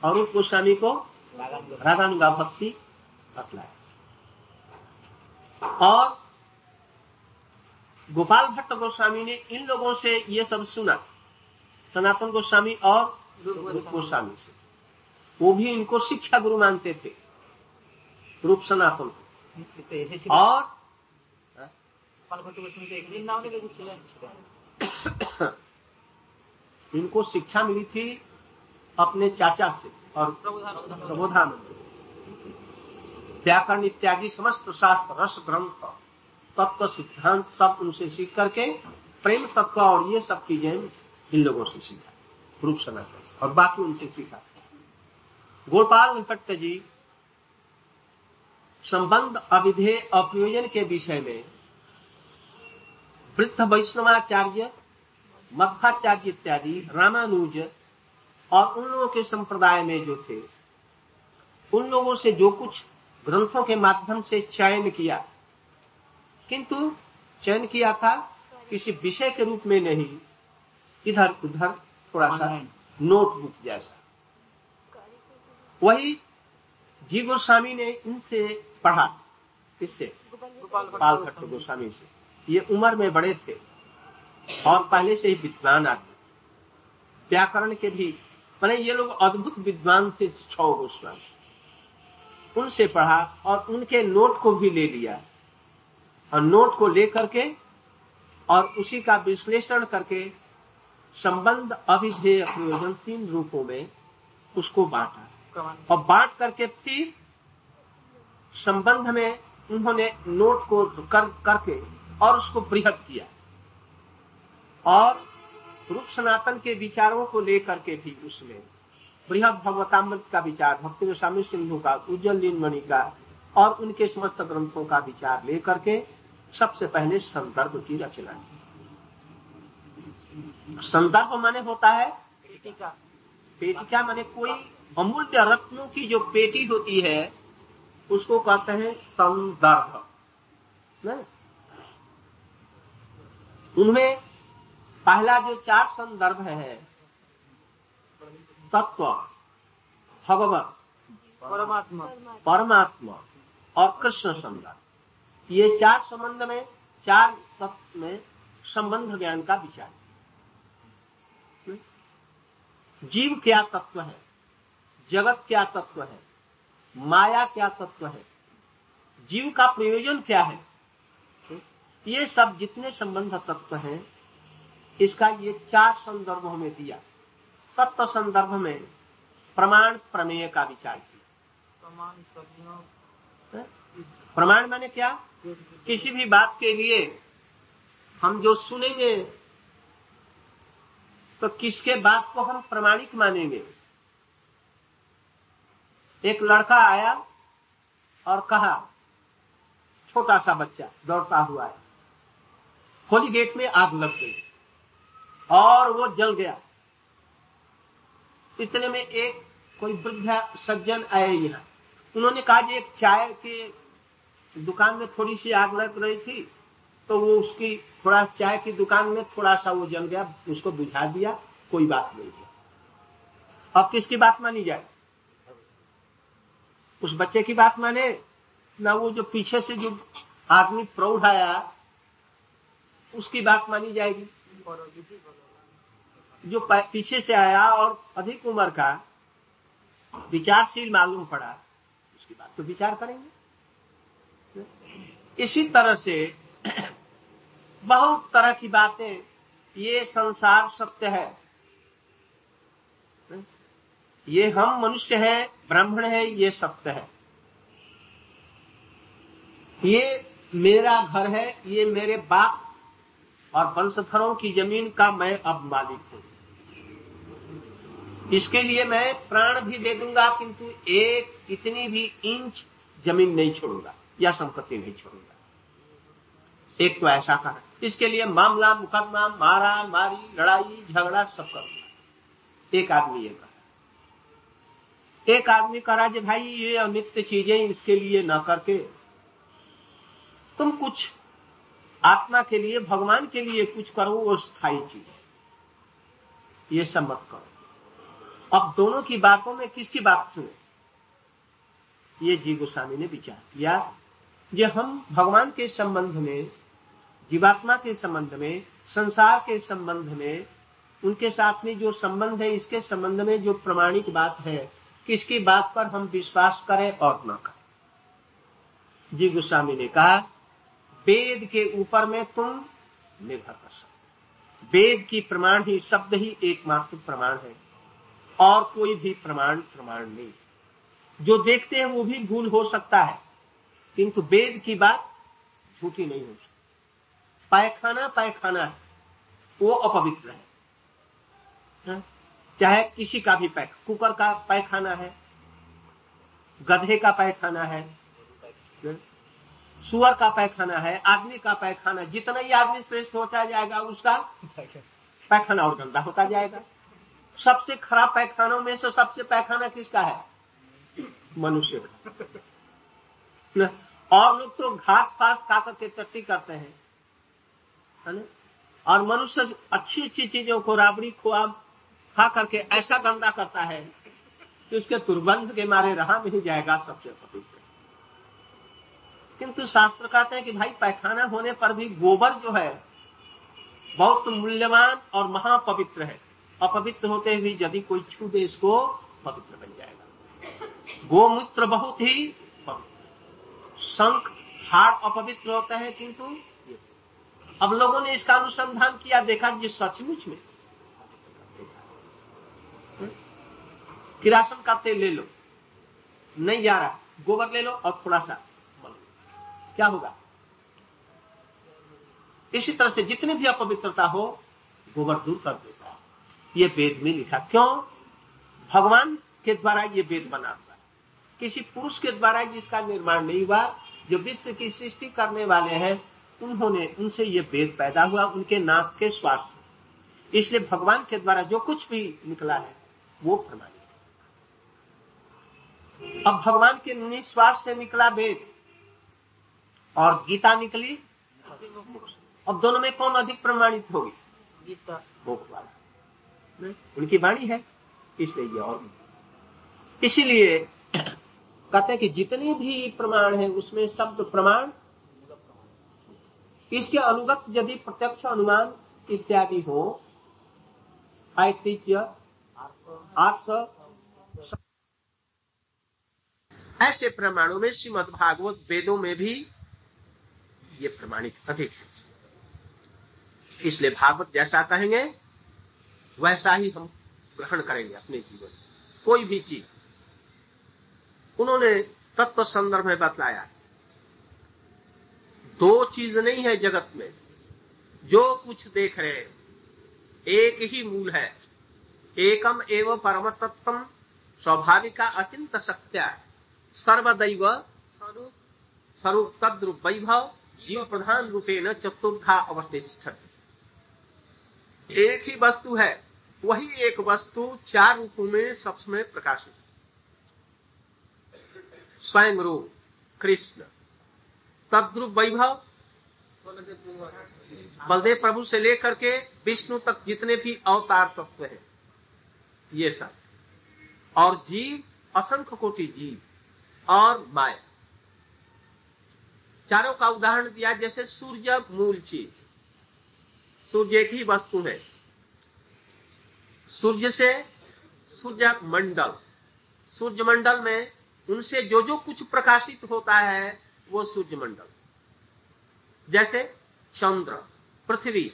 और रूप गोस्वामी को रागानुगा भक्ति बतलाया। और गोपाल भट्ट गोस्वामी ने इन लोगों से ये सब सुना। सनातन गोस्वामी और गोस्वामी। से। वो भी इनको शिक्षा गुरु मानते थे रूप सनातन। को और इनको शिक्षा मिली थी अपने चाचा से और प्रबोधानंद से। व्याकरण इत्यादि समस्त शास्त्र रस ग्रंथ तत्व सिद्धांत सब उनसे सीख करके, प्रेम तत्व और ये सब चीज़ें इन लोगों से सीखा रूप सनातन और बाकी उनसे सीखा। गोपाल भट्ट जी, संबंध अविधेय अप्रयोजन के विषय में वृद्ध वैष्णवाचार्य, मध्वाचार्य इत्यादि, रामानुज, और उन लोगों के संप्रदाय में जो थे, उन लोगों से जो कुछ ग्रंथों के माध्यम से चयन किया किंतु चयन किया था किसी विषय के रूप में नहीं। इधर उधर थोड़ा सा. नोटबुक जैसा। वही जी गोस्वामी ने इनसे पढ़ा। किससे? गोपाल पाल भट्ट गोस्वामी से। ये उम्र में बड़े थे और पहले से ही विद्वान आदमी। व्याकरण के भी मैंने ये लोग अद्भुत विद्वान थे छह गोस्वामी। उनसे पढ़ा और उनके नोट को भी ले लिया। और नोट को लेकर के और उसी का विश्लेषण करके संबंध अभिधेय प्रयोजन तीन रूपों में उसको बांटा। और बांट करके फिर संबंध में उन्होंने नोट को कर करके और उसको बृहद किया। और रूप सनातन के विचारों को लेकर के भी उसमें बृहद भगवतामृत का विचार भक्ति स्वामी सिंधु का उज्जवल लीनमणि का और उनके समस्त ग्रंथों का विचार लेकर के सबसे पहले संदर्भ की रचना की। संदर्भ माने होता है पेटिका पेटिका माने? कोई अमूल्य रत्नों की जो पेटी होती है उसको कहते हैं संदर्भ। उनमें पहला जो चार संदर्भ है तत्व भगवत परमात्मा। परमात्मा और कृष्ण संदर्भ। ये चार संबंध में चार तत्व में संबंध ज्ञान का विचार। जीव क्या तत्व है? जगत क्या तत्व है? माया क्या तत्व है? जीव का प्रयोजन क्या है? ये सब जितने संबंध तत्व हैं इसका ये चार संदर्भों में दिया। तत्व संदर्भ में प्रमाण प्रमेय का विचार किया। प्रमाण सज्ञों प्रमाण माने क्या? किसी भी बात के लिए हम जो सुनेंगे तो किसके बात को हम प्रमाणिक मानेंगे? एक लड़का आया और कहा, छोटा सा बच्चा दौड़ता हुआ है। होली गेट में आग लग गई और वो जल गया। इतने में एक कोई वृद्ध सज्जन आए यहाँ। उन्होंने कहा एक चाय के दुकान में थोड़ी सी आग लग रही थी तो वो उसकी थोड़ा चाय की दुकान में थोड़ा सा वो जल गया, उसको बुझा दिया, कोई बात नहीं है। अब किसकी बात मानी जाए? उस बच्चे की बात माने? ना वो जो पीछे से जो आदमी प्रौढ़ आया, उसकी बात मानी जाएगी। जो पीछे से आया और अधिक उम्र का, विचारशील मालूम पड़ा, उसकी बात तो विचार करेंगे। इसी तरह से बहुत तरह की बातें, ये संसार सत्य है। ये हम मनुष्य है, ब्राह्मण है, ये सत्य है। ये मेरा घर है, ये मेरे बाप और वंशधरों की ज़मीन का मैं अब मालिक हूँ। इसके लिए मैं प्राण भी दे दूँगा, किंतु एक इतनी भी इंच ज़मीन नहीं छोड़ूँगा या संपत्ति नहीं छोड़ूँगा। एक तो ऐसा कहा इसके लिए मामला, मुकदमा मारा मारी, लड़ाई, झगड़ा सब करूँगा एक आदमी ये कहा। एक आदमी करा जे भाई, ये अनित्य चीज़ें इसके लिए न करके। तुम कुछ आत्मा के लिए, भगवान के लिए कुछ करो, वो स्थायी चीज़। ये सब मत करो। अब दोनों की बातों में किसकी बात सुने? ये जी गोस्वामी ने विचार किया जे हम भगवान के संबंध में जीवात्मा के संबंध में, संसार के संबंध में, उनके साथ में जो संबंध है, इसके संबंध में जो प्रमाणिक बात है, किसकी बात पर हम विश्वास करें और न करें? जी गोस्वामी ने कहा, वेद के ऊपर में तुम निर्भर कर सकते वेद की प्रमाण ही शब्द ही एकमात्र प्रमाण है, और कोई भी प्रमाण प्रमाण नहीं। जो देखते हैं वो भी भूल हो सकता है, किंतु वेद की बात झूठी नहीं हो सकती। पायखाना पायखाना है। वो अपवित्र है। हाँ? चाहे किसी का भी पैख, कुकर का पायखाना है, गधे का पायखाना है हाँ? सुअर का पैखाना है, आदमी का पैखाना, जितना ही आदमी श्रेष्ठ होता जाएगा, उसका पैखाना और गंदा होता जाएगा। सबसे खराब पैखानों में से सबसे पैखाना किसका है? मनुष्य का। और लोग तो घास फास खा करके टट्टी करते हैं। है और मनुष्य अच्छी अच्छी चीज़ों को राबड़ी खोआ खा करके ऐसा गंदा करता है कि उसके दुर्गंध के मारे रहा नहीं जाएगा सबसे पवित्र किंतु शास्त्र कहते हैं कि भाई, पैखाना होने पर भी गोबर जो है, बहुत मूल्यवान और महापवित्र है। अपवित्र होते हुए यदि कोई छू दे इसको, पवित्र बन जाएगा। गोमूत्र बहुत ही पवित्र। शंख हार अपवित्र होता है, किंतु अब लोगों ने इसका अनुसंधान किया, देखा कि सचमुच में। किरासन का तेल ले लो। नहीं जा रहा। गोबर ले लो और थोड़ा सा क्या होगा? इसी तरह से जितनी भी अपवित्रता हो, गोबर दूर कर देता है। ये वेद में लिखा। क्यों? भगवान के द्वारा ये वेद बना हुआ किसी पुरुष के द्वारा जिसका निर्माण नहीं हुआ, जो विश्व की सृष्टि करने वाले हैं उन्होंने उनसे ये वेद पैदा हुआ उनके नाक के स्वास्थ्य इसलिए भगवान के द्वारा जो कुछ भी निकला है वो प्रमाणित अब भगवान के निस्वार्थ से निकला वेद और गीता निकली। अब दोनों में कौन अधिक प्रमाणित होगी? गीता। वाला। उनकी वाणी है इसलिए ये और इसीलिए कहते हैं कि जितने भी प्रमाण है उसमें शब्द प्रमाण इसके अनुगत यदि प्रत्यक्ष अनुमान इत्यादि हो ऐतिह्य आर्स ऐसे प्रमाणों में श्रीमद भागवत वेदों में भी ये प्रमाणित अधिक है। इसलिए भागवत जैसा कहेंगे, वैसा ही हम ग्रहण करेंगे अपने जीवन कोई भी चीज़। उन्होंने तत्व संदर्भ में बतलाया। दो चीज़ नहीं है जगत में। जो कुछ देख रहे हैं, एक ही मूल है। एकम एवं परम तत्व स्वाभाविका अचिंत सत्या सर्वदैव स्वरूप स्वरूप तद्रूप वैभव, जीव प्रधान रूपे न चतुर्था अवस्थित एक ही वस्तु है, वही एक वस्तु चार रूपों में सबसे प्रकाशित। स्वयं रूप, कृष्ण। तद्रूप वैभव। बलदेव प्रभु से लेकर के विष्णु तक जितने भी अवतार तत्व है, ये सब। और जीव, असंख्य कोटि जीव और माया। चारों का उदाहरण दिया, जैसे सूर्य मूल चीज़। सूर्य एक ही वस्तु है। सूर्य से सूर्य मंडल सूर्य मंडल में उनसे जो जो कुछ प्रकाशित होता है वो सूर्य मंडल जैसे चंद्र, पृथ्वी,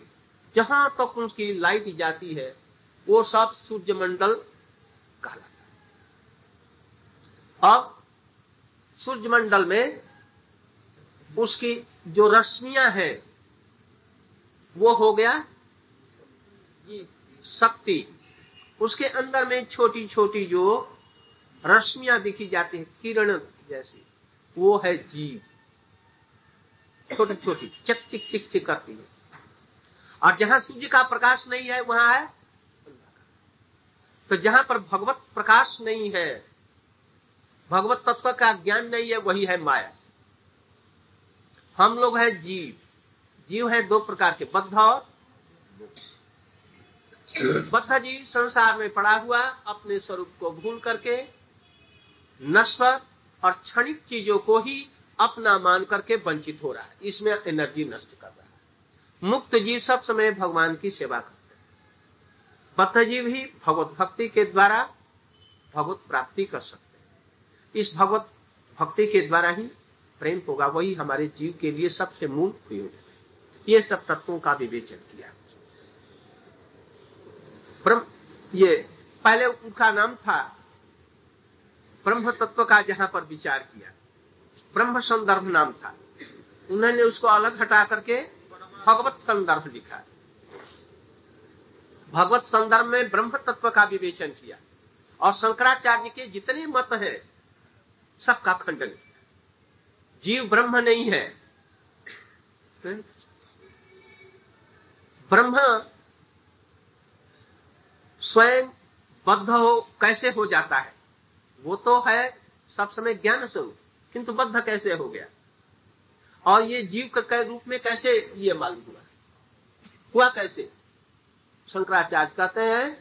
जहाँ तक तो उनकी लाइट जाती है, वो सब सूर्य मंडल कहलाता है। अब, सूर्यमंडल में उसकी जो रश्मियाँ हैं, वो हो गया शक्ति। उसके अंदर में छोटी छोटी जो रश्मियाँ दिखी जाती है, किरण जैसी। वो है जीव। छोटी छोटी चिक चिक चिक चिक करती है। और जहाँ सूर्य का प्रकाश नहीं है वहाँ है तो जहाँ पर भगवत प्रकाश नहीं है भगवत तत्व का ज्ञान नहीं है वही है माया। हम लोग है जीव। जीव है दो प्रकार के बद्ध और बद्ध जीव संसार में पड़ा हुआ अपने स्वरूप को भूल करके नश्वर और क्षणिक चीज़ों को ही अपना मान करके वंचित हो रहा है। इसमें एनर्जी नष्ट कर रहा है। मुक्त जीव सब समय भगवान की सेवा करते हैं। बद्ध जीव ही भगवत भक्ति के द्वारा भगवत प्राप्ति कर सकते हैं। इस भगवत भक्ति के द्वारा ही प्रेम होगा, वही हमारे जीव के लिए सबसे मूल प्रयोजन है। ये सब तत्वों का विवेचन किया। ब्रह्म, ये, पहले उनका नाम था ब्रह्म तत्व का जहाँ पर विचार किया। ब्रह्म संदर्भ नाम था। उन्होंने उसको अलग हटा करके भगवत संदर्भ लिखा। भगवत संदर्भ में ब्रह्म तत्व का विवेचन किया। और शंकराचार्य के जितने मत हैं, सबका खंडन किया। जीव ब्रह्म नहीं है। ब्रह्म स्वयं बद्ध हो, कैसे हो जाता है? वो तो है सब समय ज्ञान स्वरूप किंतु बद्ध कैसे हो गया? और ये जीव के रूप में कैसे ये मालूम हुआ? हुआ कैसे? शंकराचार्य कहते हैं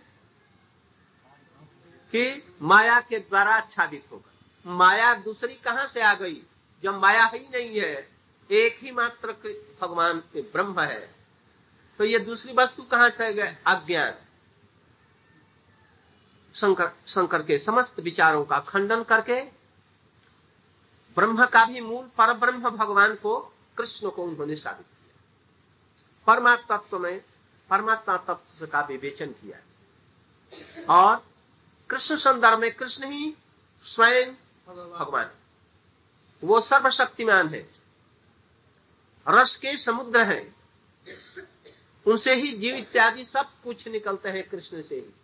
कि माया के द्वारा आच्छादित होगा। माया दूसरी कहाँ से आ गई? जब माया ही नहीं है, एक ही मात्र भगवान ब्रह्म है तो ये दूसरी वस्तु कहाँ से गए अज्ञान। शंकर शंकर के समस्त विचारों का खंडन करके ब्रह्म का भी मूल पर ब्रह्म भगवान को कृष्ण को उन्होंने साबित किया। परमात्मा तत्व में परमात्मा तत्व का विवेचन किया और कृष्ण संदर्भ में कृष्ण ही स्वयं भगवान वो सर्वशक्तिमान है। रस के समुद्र है। उनसे ही जीव इत्यादि सब कुछ निकलते हैं कृष्ण से ही।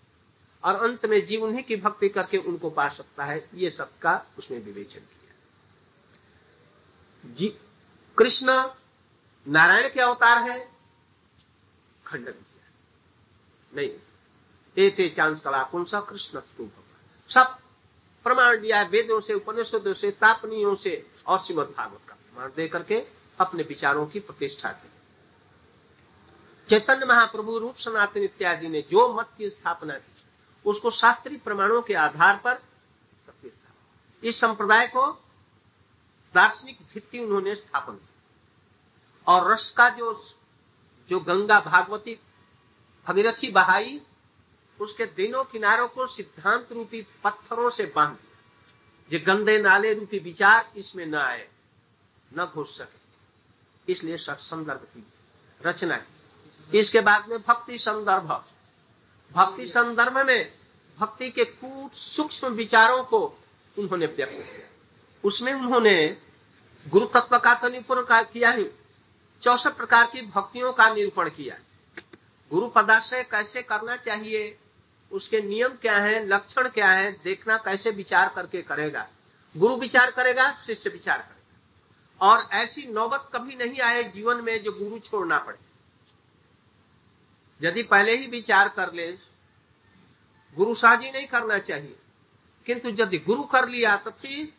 और अंत में जीव उन्हीं की भक्ति करके उनको पा सकता है, ये सबका उसमें विवेचन किया। जी, कृष्ण नारायण के अवतार है, खंडन किया। नहीं एते चांस कला सा कृष्ण सब प्रमाण दिया, वेदों से, उपनिषदों से, तापनियों से और श्रीमद भागवत का प्रमाण दे करके अपने विचारों की प्रतिष्ठा की। चैतन्य महाप्रभु रूप सनातन इत्यादि ने जो मत की स्थापना की उसको शास्त्रीय प्रमाणों के आधार पर इस संप्रदाय को दार्शनिक भित्ति उन्होंने स्थापन की। और रस का जो जो गंगा भागवती भगीरथी बहाई, उसके दिनों किनारों को सिद्धांत रूपी पत्थरों से बाँध दिया। जो गंदे नाले रूपी विचार इसमें न आए, न घुस सके। इसलिए संदर्भ की रचना की। इसके बाद में भक्ति संदर्भ। भक्ति संदर्भ में भक्ति के कूट सूक्ष्म विचारों को उन्होंने व्यक्त किया। उसमें उन्होंने गुरु तत्व का तो निरूपण किया ही, चौसठ प्रकार की भक्तियों का निरूपण किया। गुरु पदाश्रय कैसे करना चाहिए, उसके नियम क्या है, लक्षण क्या है, देखना कैसे विचार करके करेगा। गुरु विचार करेगा, शिष्य विचार करेगा। और ऐसी नौबत कभी नहीं आए जीवन में जो गुरु छोड़ना पड़े। यदि पहले ही विचार कर ले गुरु साजी नहीं करना चाहिए। किंतु यदि गुरु कर लिया तो फिर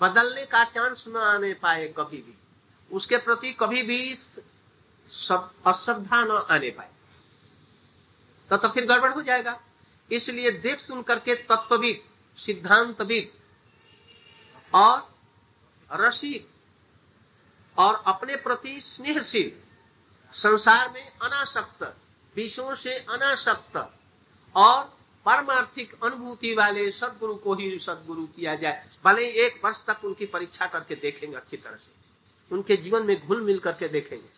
बदलने का चांस न आने पाए कभी भी। उसके प्रति कभी भी अश्रद्धा न आने पाए। तो, तो फिर गड़बड़ हो जाएगा। इसलिए देख सुन करके तत्वविद सिद्धांतविद और रसिक और अपने प्रति स्नेहशील संसार में अनासक्त विषयों से अनासक्त और परमार्थिक अनुभूति वाले सदगुरु को ही सदगुरु किया जाए। भले एक वर्ष तक उनकी परीक्षा करके देखेंगे अच्छी तरह से। उनके जीवन में घुल मिल करके देखेंगे।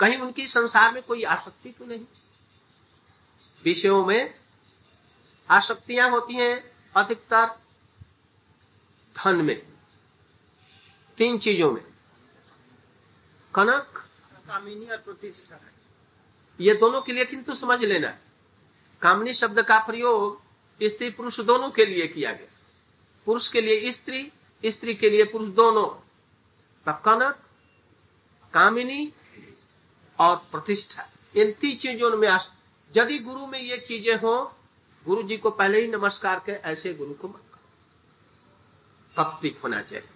कहीं उनकी संसार में कोई आसक्ति तो नहीं। विषयों में आसक्तियाँ होती हैं अधिकतर धन में, तीन चीज़ों में। कनक, कामिनी और प्रतिष्ठा। ये दोनों के लिए किंतु समझ लेना। कामनी शब्द का प्रयोग स्त्री पुरुष दोनों के लिए किया गया। पुरुष के लिए स्त्री स्त्री के लिए पुरुष दोनों। कनक कामिनी और प्रतिष्ठा। इन तीन चीज़ों में यदि गुरु में ये चीज़ें हो गुरु जी को पहले ही नमस्कार के ऐसे गुरु को मत करो। होना चाहिए।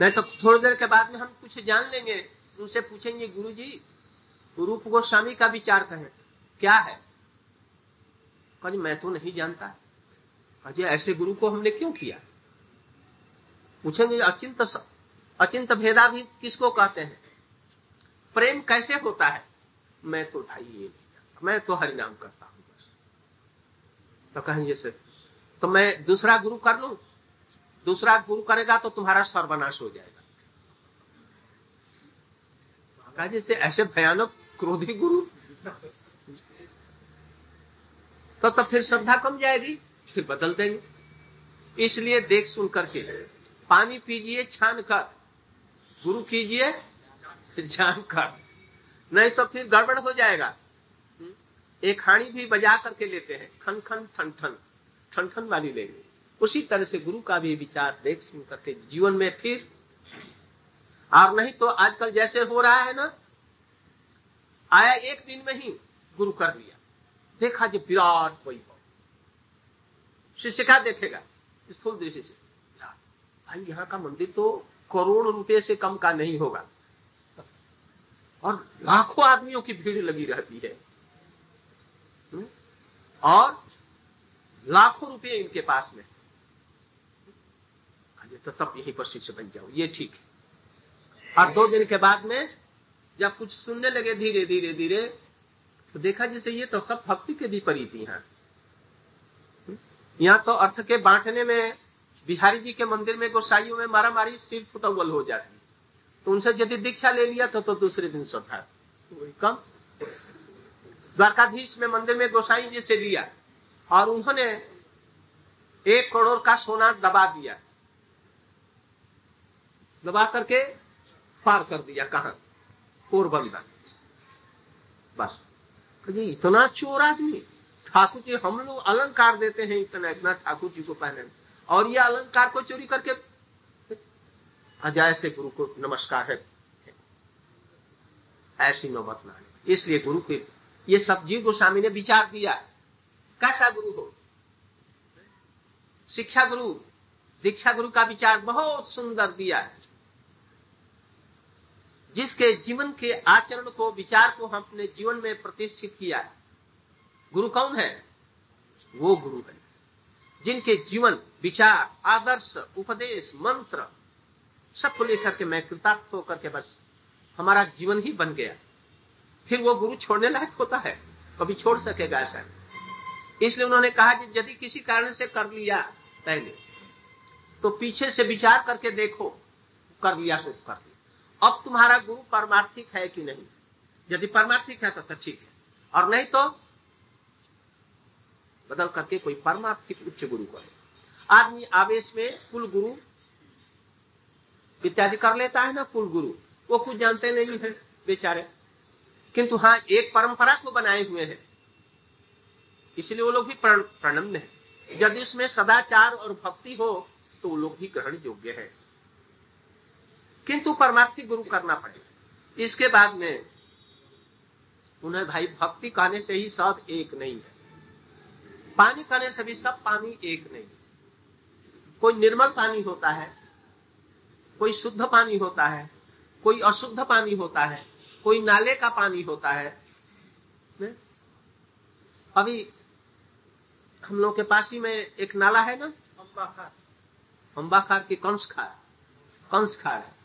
नहीं तो थोड़ी देर के बाद में हम कुछ जान लेंगे, उनसे पूछेंगे गुरु जी रूप गोस्वामी का विचार कहें, क्या है? कभी मैं तो नहीं जानता। अजय ऐसे गुरु को हमने क्यों किया? पूछेंगे, अचिंत अचिंत भेदा भी किसको कहते हैं? प्रेम कैसे होता है? मैं तो भाई ये मैं तो हरिनाम करता हूँ बस। तो कहेंगे से तो मैं दूसरा गुरु कर लू? दूसरा गुरु करेगा तो तुम्हारा सर्वनाश हो जाएगा। जैसे, ऐसे भयानक क्रोधी गुरु। तो तब फिर श्रद्धा कम जाएगी, फिर बदल देंगे। इसलिए देख सुन करके, पानी पीजिए, छान कर गुरु कीजिए जान कर नहीं तो फिर गड़बड़ हो जाएगा। एक हाड़ी भी बजा करके लेते हैं, खन खन ठन ठन ठन ठन वाली लेंगे उसी तरह से गुरु का भी विचार देख सुन करके जीवन में फिर, और नहीं तो आजकल जैसे हो रहा है ना आया एक दिन में ही गुरु कर लिया देखा जो विराट हो। शिष्य का देखेगा? स्थूल दृष्टि से। भाई, यहाँ का मंदिर तो करोड़ रुपए से कम का नहीं होगा। और लाखों आदमियों की भीड़ लगी रहती है। और लाखों रुपए इनके पास में। तो तब यहीं पर शिष्य बन जाओ। ये ठीक है। और दो दिन के बाद में जब कुछ सुनने लगे धीरे धीरे धीरे तो देखा जैसे ये तो सब भक्ति के विपरीत ही यहाँ तो अर्थ के बांटने में बिहारी जी के मंदिर में गोसाइयों में मारा मारी सिर फुटवल हो जाती। तो उनसे यदि दीक्षा ले लिया तो, तो दूसरे दिन श्रद्धा। कम। द्वारकाधीश में मंदिर में गोसाई जी से लिया और उन्होंने एक करोड़ का सोना दबा दिया। दबा करके पार कर दिया कहा? पोरबंदर बस। जी इतना चोर आदमी। ठाकुर जी, हम लोग अलंकार देते हैं इतना इतना ठाकुर जी को पहने और ये अलंकार को चोरी करके अजय से गुरु को नमस्कार है। ऐसी नौबत ना इसलिए गुरु के ये सब जीव गोस्वामी ने विचार दिया कैसा गुरु हो? शिक्षा गुरु। दीक्षा गुरु का विचार बहुत सुंदर दिया है। जिसके जीवन के आचरण को, विचार को हम अपने जीवन में प्रतिष्ठित किया है। गुरु कौन है? वो गुरु है, जिनके जीवन, विचार, आदर्श, उपदेश, मंत्र, सबको लेकर के मैं कृतार्थ होकर के बस हमारा जीवन ही बन गया। फिर वो गुरु छोड़ने लायक होता है? कभी छोड़ सकेगा ऐसा? इसलिए उन्होंने कहा कि यदि किसी कारण से कर लिया पहले तो पीछे से विचार करके देखो, कर लिया तो कर लिया अब तुम्हारा गुरु परमार्थिक है कि नहीं? यदि परमार्थिक है तो, तो ठीक है। और नहीं तो बदल करके कोई परमार्थिक उच्च गुरु करे आदमी आवेश में कुल गुरु इत्यादि कर लेता है ना कुल गुरु। वो कुछ जानते नहीं है बेचारे। किंतु हाँ एक परंपरा को बनाए हुए हैं। इसलिए वो लोग भी प्रणम्य है। यदि उसमें सदाचार और भक्ति हो तो वो लोग भी ग्रहण योग्य है। किंतु परमार्थी गुरु करना पड़ेगा इसके बाद में उन्हें भाई भक्ति कहने से ही सब एक नहीं है। पानी कहने से भी सब पानी एक नहीं कोई निर्मल पानी होता है कोई शुद्ध पानी होता है कोई अशुद्ध पानी होता है कोई नाले का पानी होता है ने? अभी हम लोग के पास ही में एक नाला है ना? अम्बाखार अम्बाखार की कंस खार कंस खार है।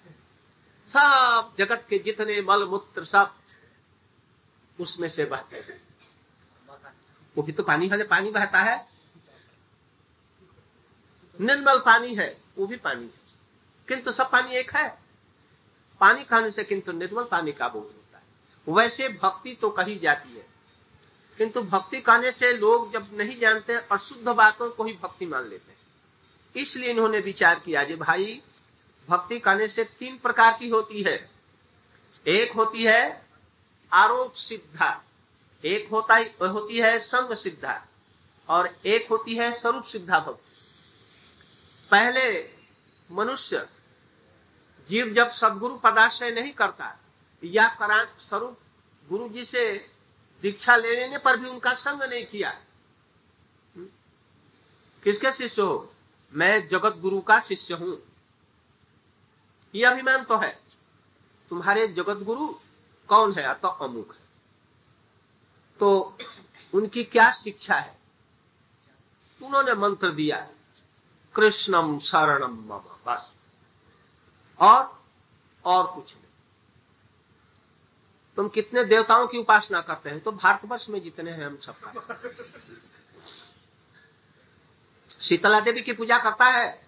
सब जगत के जितने मल मूत्र सब उसमें से बहते हैं। वो भी तो पानी है पानी बहता है। निर्मल पानी है, वो भी पानी है। किंतु सब पानी एक है। पानी खाने से किंतु निर्मल पानी का बोध होता है। वैसे भक्ति तो कही जाती है। किंतु भक्ति कहने से लोग जब नहीं जानते, अशुद्ध बातों को ही भक्ति मान लेते हैं। इसलिए इन्होंने विचार किया जी भाई भक्ति करने से तीन प्रकार की होती है। एक होती है आरोप सिद्धा। एक होता होती है संग सिद्धा। और एक होती है स्वरूप सिद्धा भक्ति। पहले मनुष्य जीव जब सदगुरु पदाश्रय नहीं करता, या करा स्वरूप गुरु जी से दीक्षा ले लेने पर भी उनका संग नहीं किया। किसके शिष्य हो? मैं जगत गुरु का शिष्य हूँ। यह अभिमान तो है। तुम्हारे जगत गुरु कौन है? तो अमुक। है तो उनकी क्या शिक्षा है? उन्होंने मंत्र दिया है कृष्णम शरणम मम, बस। और और कुछ नहीं। तुम कितने देवताओं की उपासना करते हैं? तो भारतवर्ष में जितने हैं हम सबका। शीतला देवी की पूजा करता है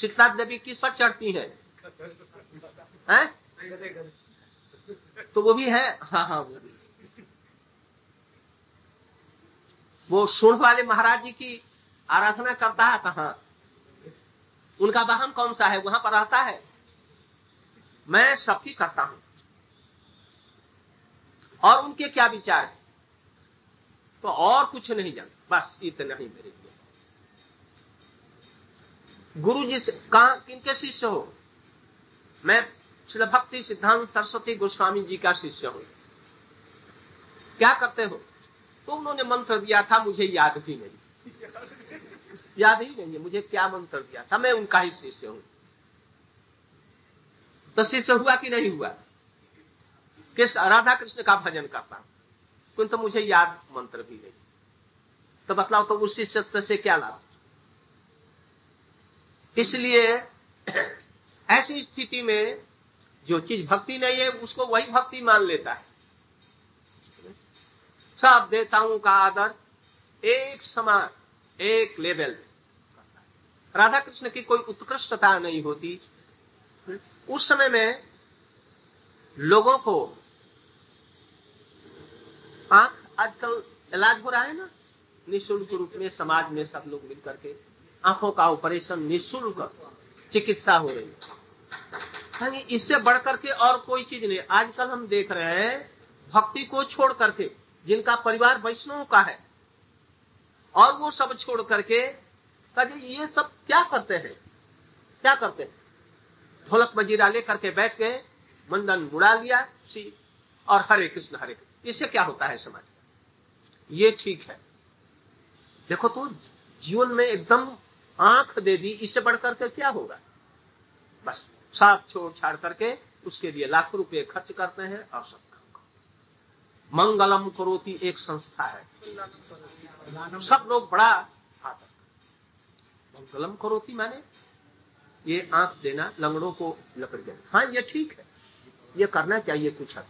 शीतला देवी किस पर चढ़ती है। हैं? तो वो भी है? हाँ हाँ वो भी। वो सूढ़ वाले महाराज जी की आराधना करता है कहा? उनका वाहन कौन सा है? वहाँ पर रहता है। मैं सबकी करता हूँ। और उनके क्या विचार है? तो और कुछ नहीं जानता बस इतना ही मेरे गुरु जी से कहा किनके शिष्य हो? मैं श्री भक्ति सिद्धांत सरस्वती गोस्वामी जी का शिष्य हूँ। क्या करते हो? तो उन्होंने मंत्र दिया था, मुझे याद भी नहीं। याद ही नहीं है, मुझे क्या मंत्र दिया था? मैं उनका ही शिष्य हूँ। तो शिष्य हुआ कि नहीं हुआ? किस राधा कृष्ण का भजन करता हूँ। तो मुझे याद मंत्र भी नहीं। तो बतलाओ तो उस शिष्य से क्या लाभ? इसलिए ऐसी स्थिति में जो चीज़ भक्ति नहीं है, उसको वही भक्ति मान लेता है। सब देवताओं का आदर एक समान, एक लेवल राधा कृष्ण की कोई उत्कृष्टता नहीं होती। उस समय में लोगों को आँख आजकल इलाज हो रहा है ना? निःशुल्क रूप में, समाज में सब लोग मिलकर के। आँखों का ऑपरेशन निशुल्क चिकित्सा हो रही है। इससे बढ़कर के और कोई चीज़ नहीं। आजकल हम देख रहे हैं, भक्ति को छोड़ करके, जिनका परिवार वैष्णव का है, और वो सब छोड़ करके ये सब क्या करते हैं? क्या करते हैं? ढोलक मजीरा लेकर के बैठ गए, मंदन उड़ा लिया सी और हरे कृष्ण, हरे इससे क्या होता है समाज? का ये ठीक है। देखो तो जीवन में एकदम आँख दे दी, इससे बढ़कर के क्या होगा? बस, साफ़ छोड़ छाड़ करके उसके लिए लाखों रुपए खर्च करते हैं और सब मंगलम करोती एक संस्था है। सब लोग बड़ा आदर मंगलम करोती माने ये आँख देना, लंगड़ों को लकड़ देना। हाँ ये ठीक है। ये करना चाहिए कुछ हद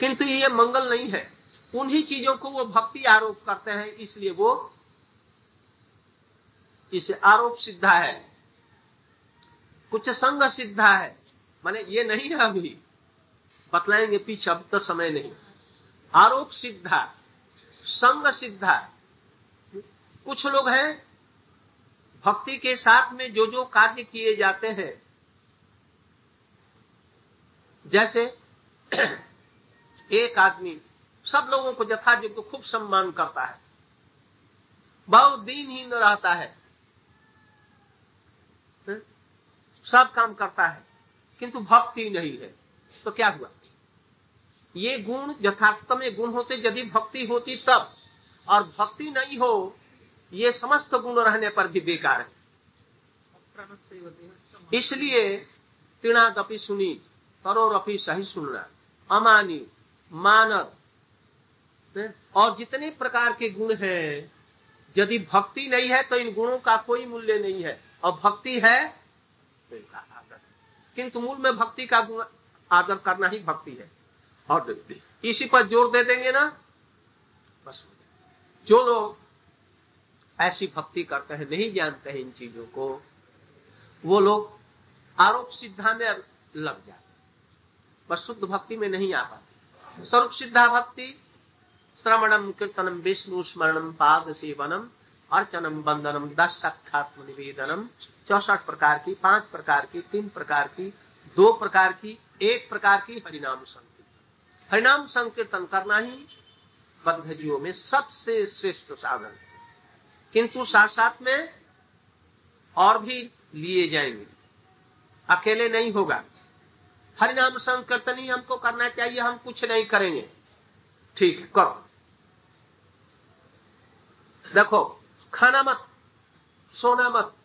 किंतु ये मंगल नहीं है। उन्हीं चीज़ों को वो भक्ति आरोप करते हैं, इसलिए वो इसे आरोप सिद्धा है। कुछ संग सिद्धा है। माने ये नहीं है अभी। बतलाएँगे पीछे, अब तो समय नहीं। आरोप सिद्धा, संग सिद्धा। कुछ लोग हैं, भक्ति के साथ में जो जो कार्य किए जाते हैं। जैसे एक आदमी, सब लोगों को यथायोग्य खूब सम्मान करता है। बहुत दिनहीन रहता है। सब काम करता है, किंतु भक्ति नहीं है। तो क्या हुआ? ये गुण यथार्थ में गुण होते, यदि भक्ति होती तब, और भक्ति नहीं हो, ये समस्त गुण रहने पर भी बेकार है। इसलिए तीणादपि सुनी करोरपि सही सुनना अमानी, मानव, और जितने प्रकार के गुण हैं, यदि भक्ति नहीं है तो इन गुणों का कोई मूल्य नहीं है। और भक्ति है किंतु मूल में भक्ति का आदर करना ही भक्ति है। और इसी पर ज़ोर दे देंगे ना? बस जो लोग ऐसी भक्ति करते हैं, नहीं जानते हैं इन चीज़ों को, वो लोग आरोप सिद्धा में लग जाते बस शुद्ध भक्ति में नहीं आ पाते। स्वरूप सिद्धा भक्ति श्रवणम कीर्तनम विष्णु स्मरणम पाद सेवनम अर्चनम बंदनम दस सख्यात्म निवेदनम, चौसठ प्रकार की, पाँच प्रकार की, तीन प्रकार की, दो प्रकार की, एक प्रकार की हरिनाम संकीर्तन। हरिनाम संकीर्तन करना ही बद्ध जीवों में सबसे श्रेष्ठ साधन है। किंतु साथ साथ में और भी लिए जाएँगे। अकेले नहीं होगा। हरिनाम संकीर्तन ही हमको करना चाहिए, हम कुछ नहीं करेंगे। ठीक, करो। देखो खाना मत सोना मत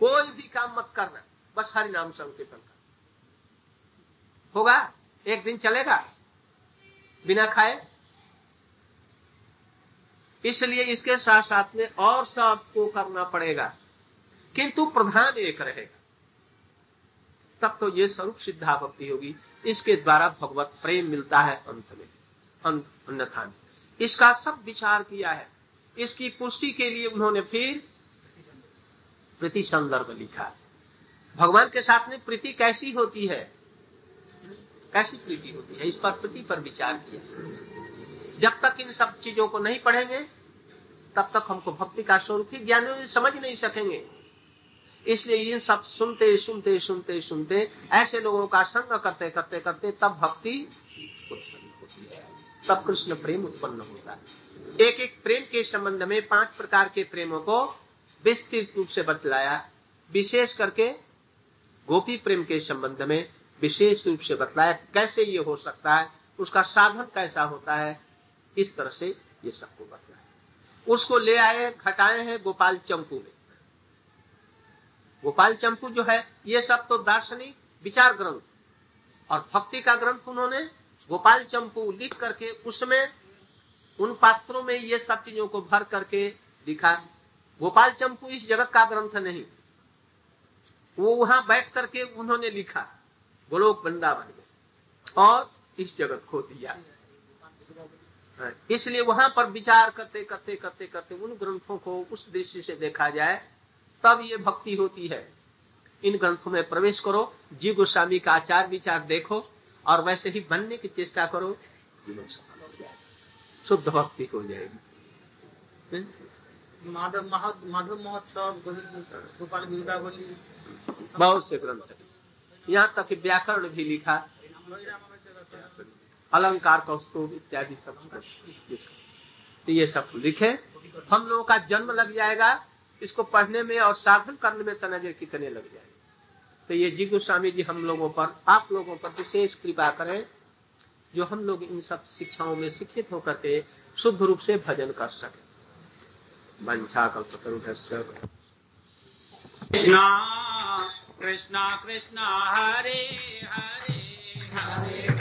कोई भी काम मत करना, बस हरि नाम संकीर्तन कर होगा? एक दिन चलेगा? बिना खाए? इसलिए इसके साथ साथ में और सब सबको करना पड़ेगा। किंतु प्रधान एक रहेगा। तब तो ये स्वरूप सिद्धा भक्ति होगी। इसके द्वारा भगवत प्रेम मिलता है अंत में। अन्यथा इसका सब विचार किया है। इसकी पुष्टि के लिए उन्होंने फिर प्रीति संदर्भ लिखा। भगवान के साथ में प्रीति कैसी होती है? कैसी प्रीति होती है? इस पर प्रति पर विचार किया। जब तक इन सब चीज़ों को नहीं पढ़ेंगे, तब तक हमको भक्ति का स्वरूप ही ज्ञान समझ नहीं सकेंगे। इसलिए ये सब सुनते सुनते सुनते सुनते, ऐसे लोगों का संग करते करते करते तब भक्ति होती है। तब कृष्ण प्रेम उत्पन्न होता है। एक एक प्रेम के संबंध में पाँच प्रकार के प्रेमों को विस्तृत रूप से बतलाया, विशेष करके गोपी प्रेम के संबंध में विशेष रूप से बतलाया, कैसे ये हो सकता है, उसका साधन कैसा होता है, इस तरह से ये सबको बतलाया। उसको ले आए, घटाए हैं गोपाल चंपू में। गोपाल चंपू जो है, ये सब तो दार्शनिक विचार ग्रंथ और भक्ति का ग्रंथ उन्होंने गोपाल चंपू लिख करके उसमें उन पात्रों में ये सब चीज़ों को भर करके दिखा, गोपाल चंपू इस जगत का ग्रंथ नहीं। वो वहाँ बैठ करके उन्होंने लिखा, गोलोक वृंदावन में, और इस जगत खो दिया। इसलिए वहाँ पर विचार करते करते करते करते उन ग्रंथों को उस दृष्टि से देखा जाए, तब ये भक्ति होती है। इन ग्रंथों में प्रवेश करो जीव गोस्वामी का आचार विचार देखो, और वैसे ही बनने की चेष्टा करो जीवन सफल हो जाए शुद्ध भक्ति हो जाएगी। माधव माधव महोत्सव गोपाल गिरदावली बहुत से ग्रंथ है। यहाँ तक व्याकरण भी लिखा अलंकार कौस्तुभ इत्यादि सब तो ये सब लिखे। हम लोगों का जन्म लग जाएगा इसको पढ़ने में और साधन करने में तनजर कितने लग जाएँगे। तो ये जी गोस्वामी जी हम लोगों पर आप लोगों पर विशेष कृपा करें। जो हम लोग इन सब शिक्षाओं में शिक्षित होकर के शुद्ध रूप से भजन कर सके। वंशा कल्प कृष्णा कृष्णा कृष्णा, हरे हरे हरे।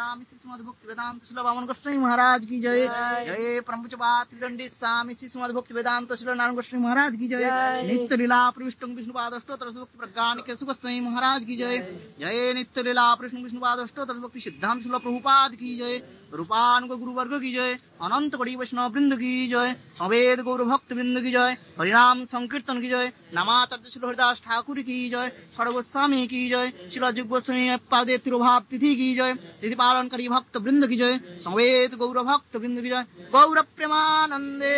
त्रिदंडी स्वामी श्री सुमद भक्ति वेदांत शिल वामन गोस्वामी महाराज की जय जय प्रमुचबा त्रिदंडी स्वामी श्री सुमद भक्ति वेदांत शिल नारायण गोस्वामी महाराज की जय नित्य लीला प्रविष्ट विष्णु पाद स्तोत्र भक्ति प्रज्ञान के सुगोस्वामी महाराज की जय जय नित्य लीला प्रविष्णु विष्णु पाद स्तोत्र भक्ति सिद्धांत शिल प्रभुपाद की जय रूपानुग गुरु वर्ग की जय अनंत कोटि वैष्णव वृंद की जय सवेद गौर भक्त वृंद की जय हरिनाम संकीर्तन की जय नमाचार्य श्री हरिदास ठाकुर की जय सर्वस्वामी की जय श्री गोस्वामी पादे तिरुभाव तिथि की जय तिथि पालन करी भक्त वृंद की जय सवेद गौर भक्त वृंद की जय गौर प्रेमानंदे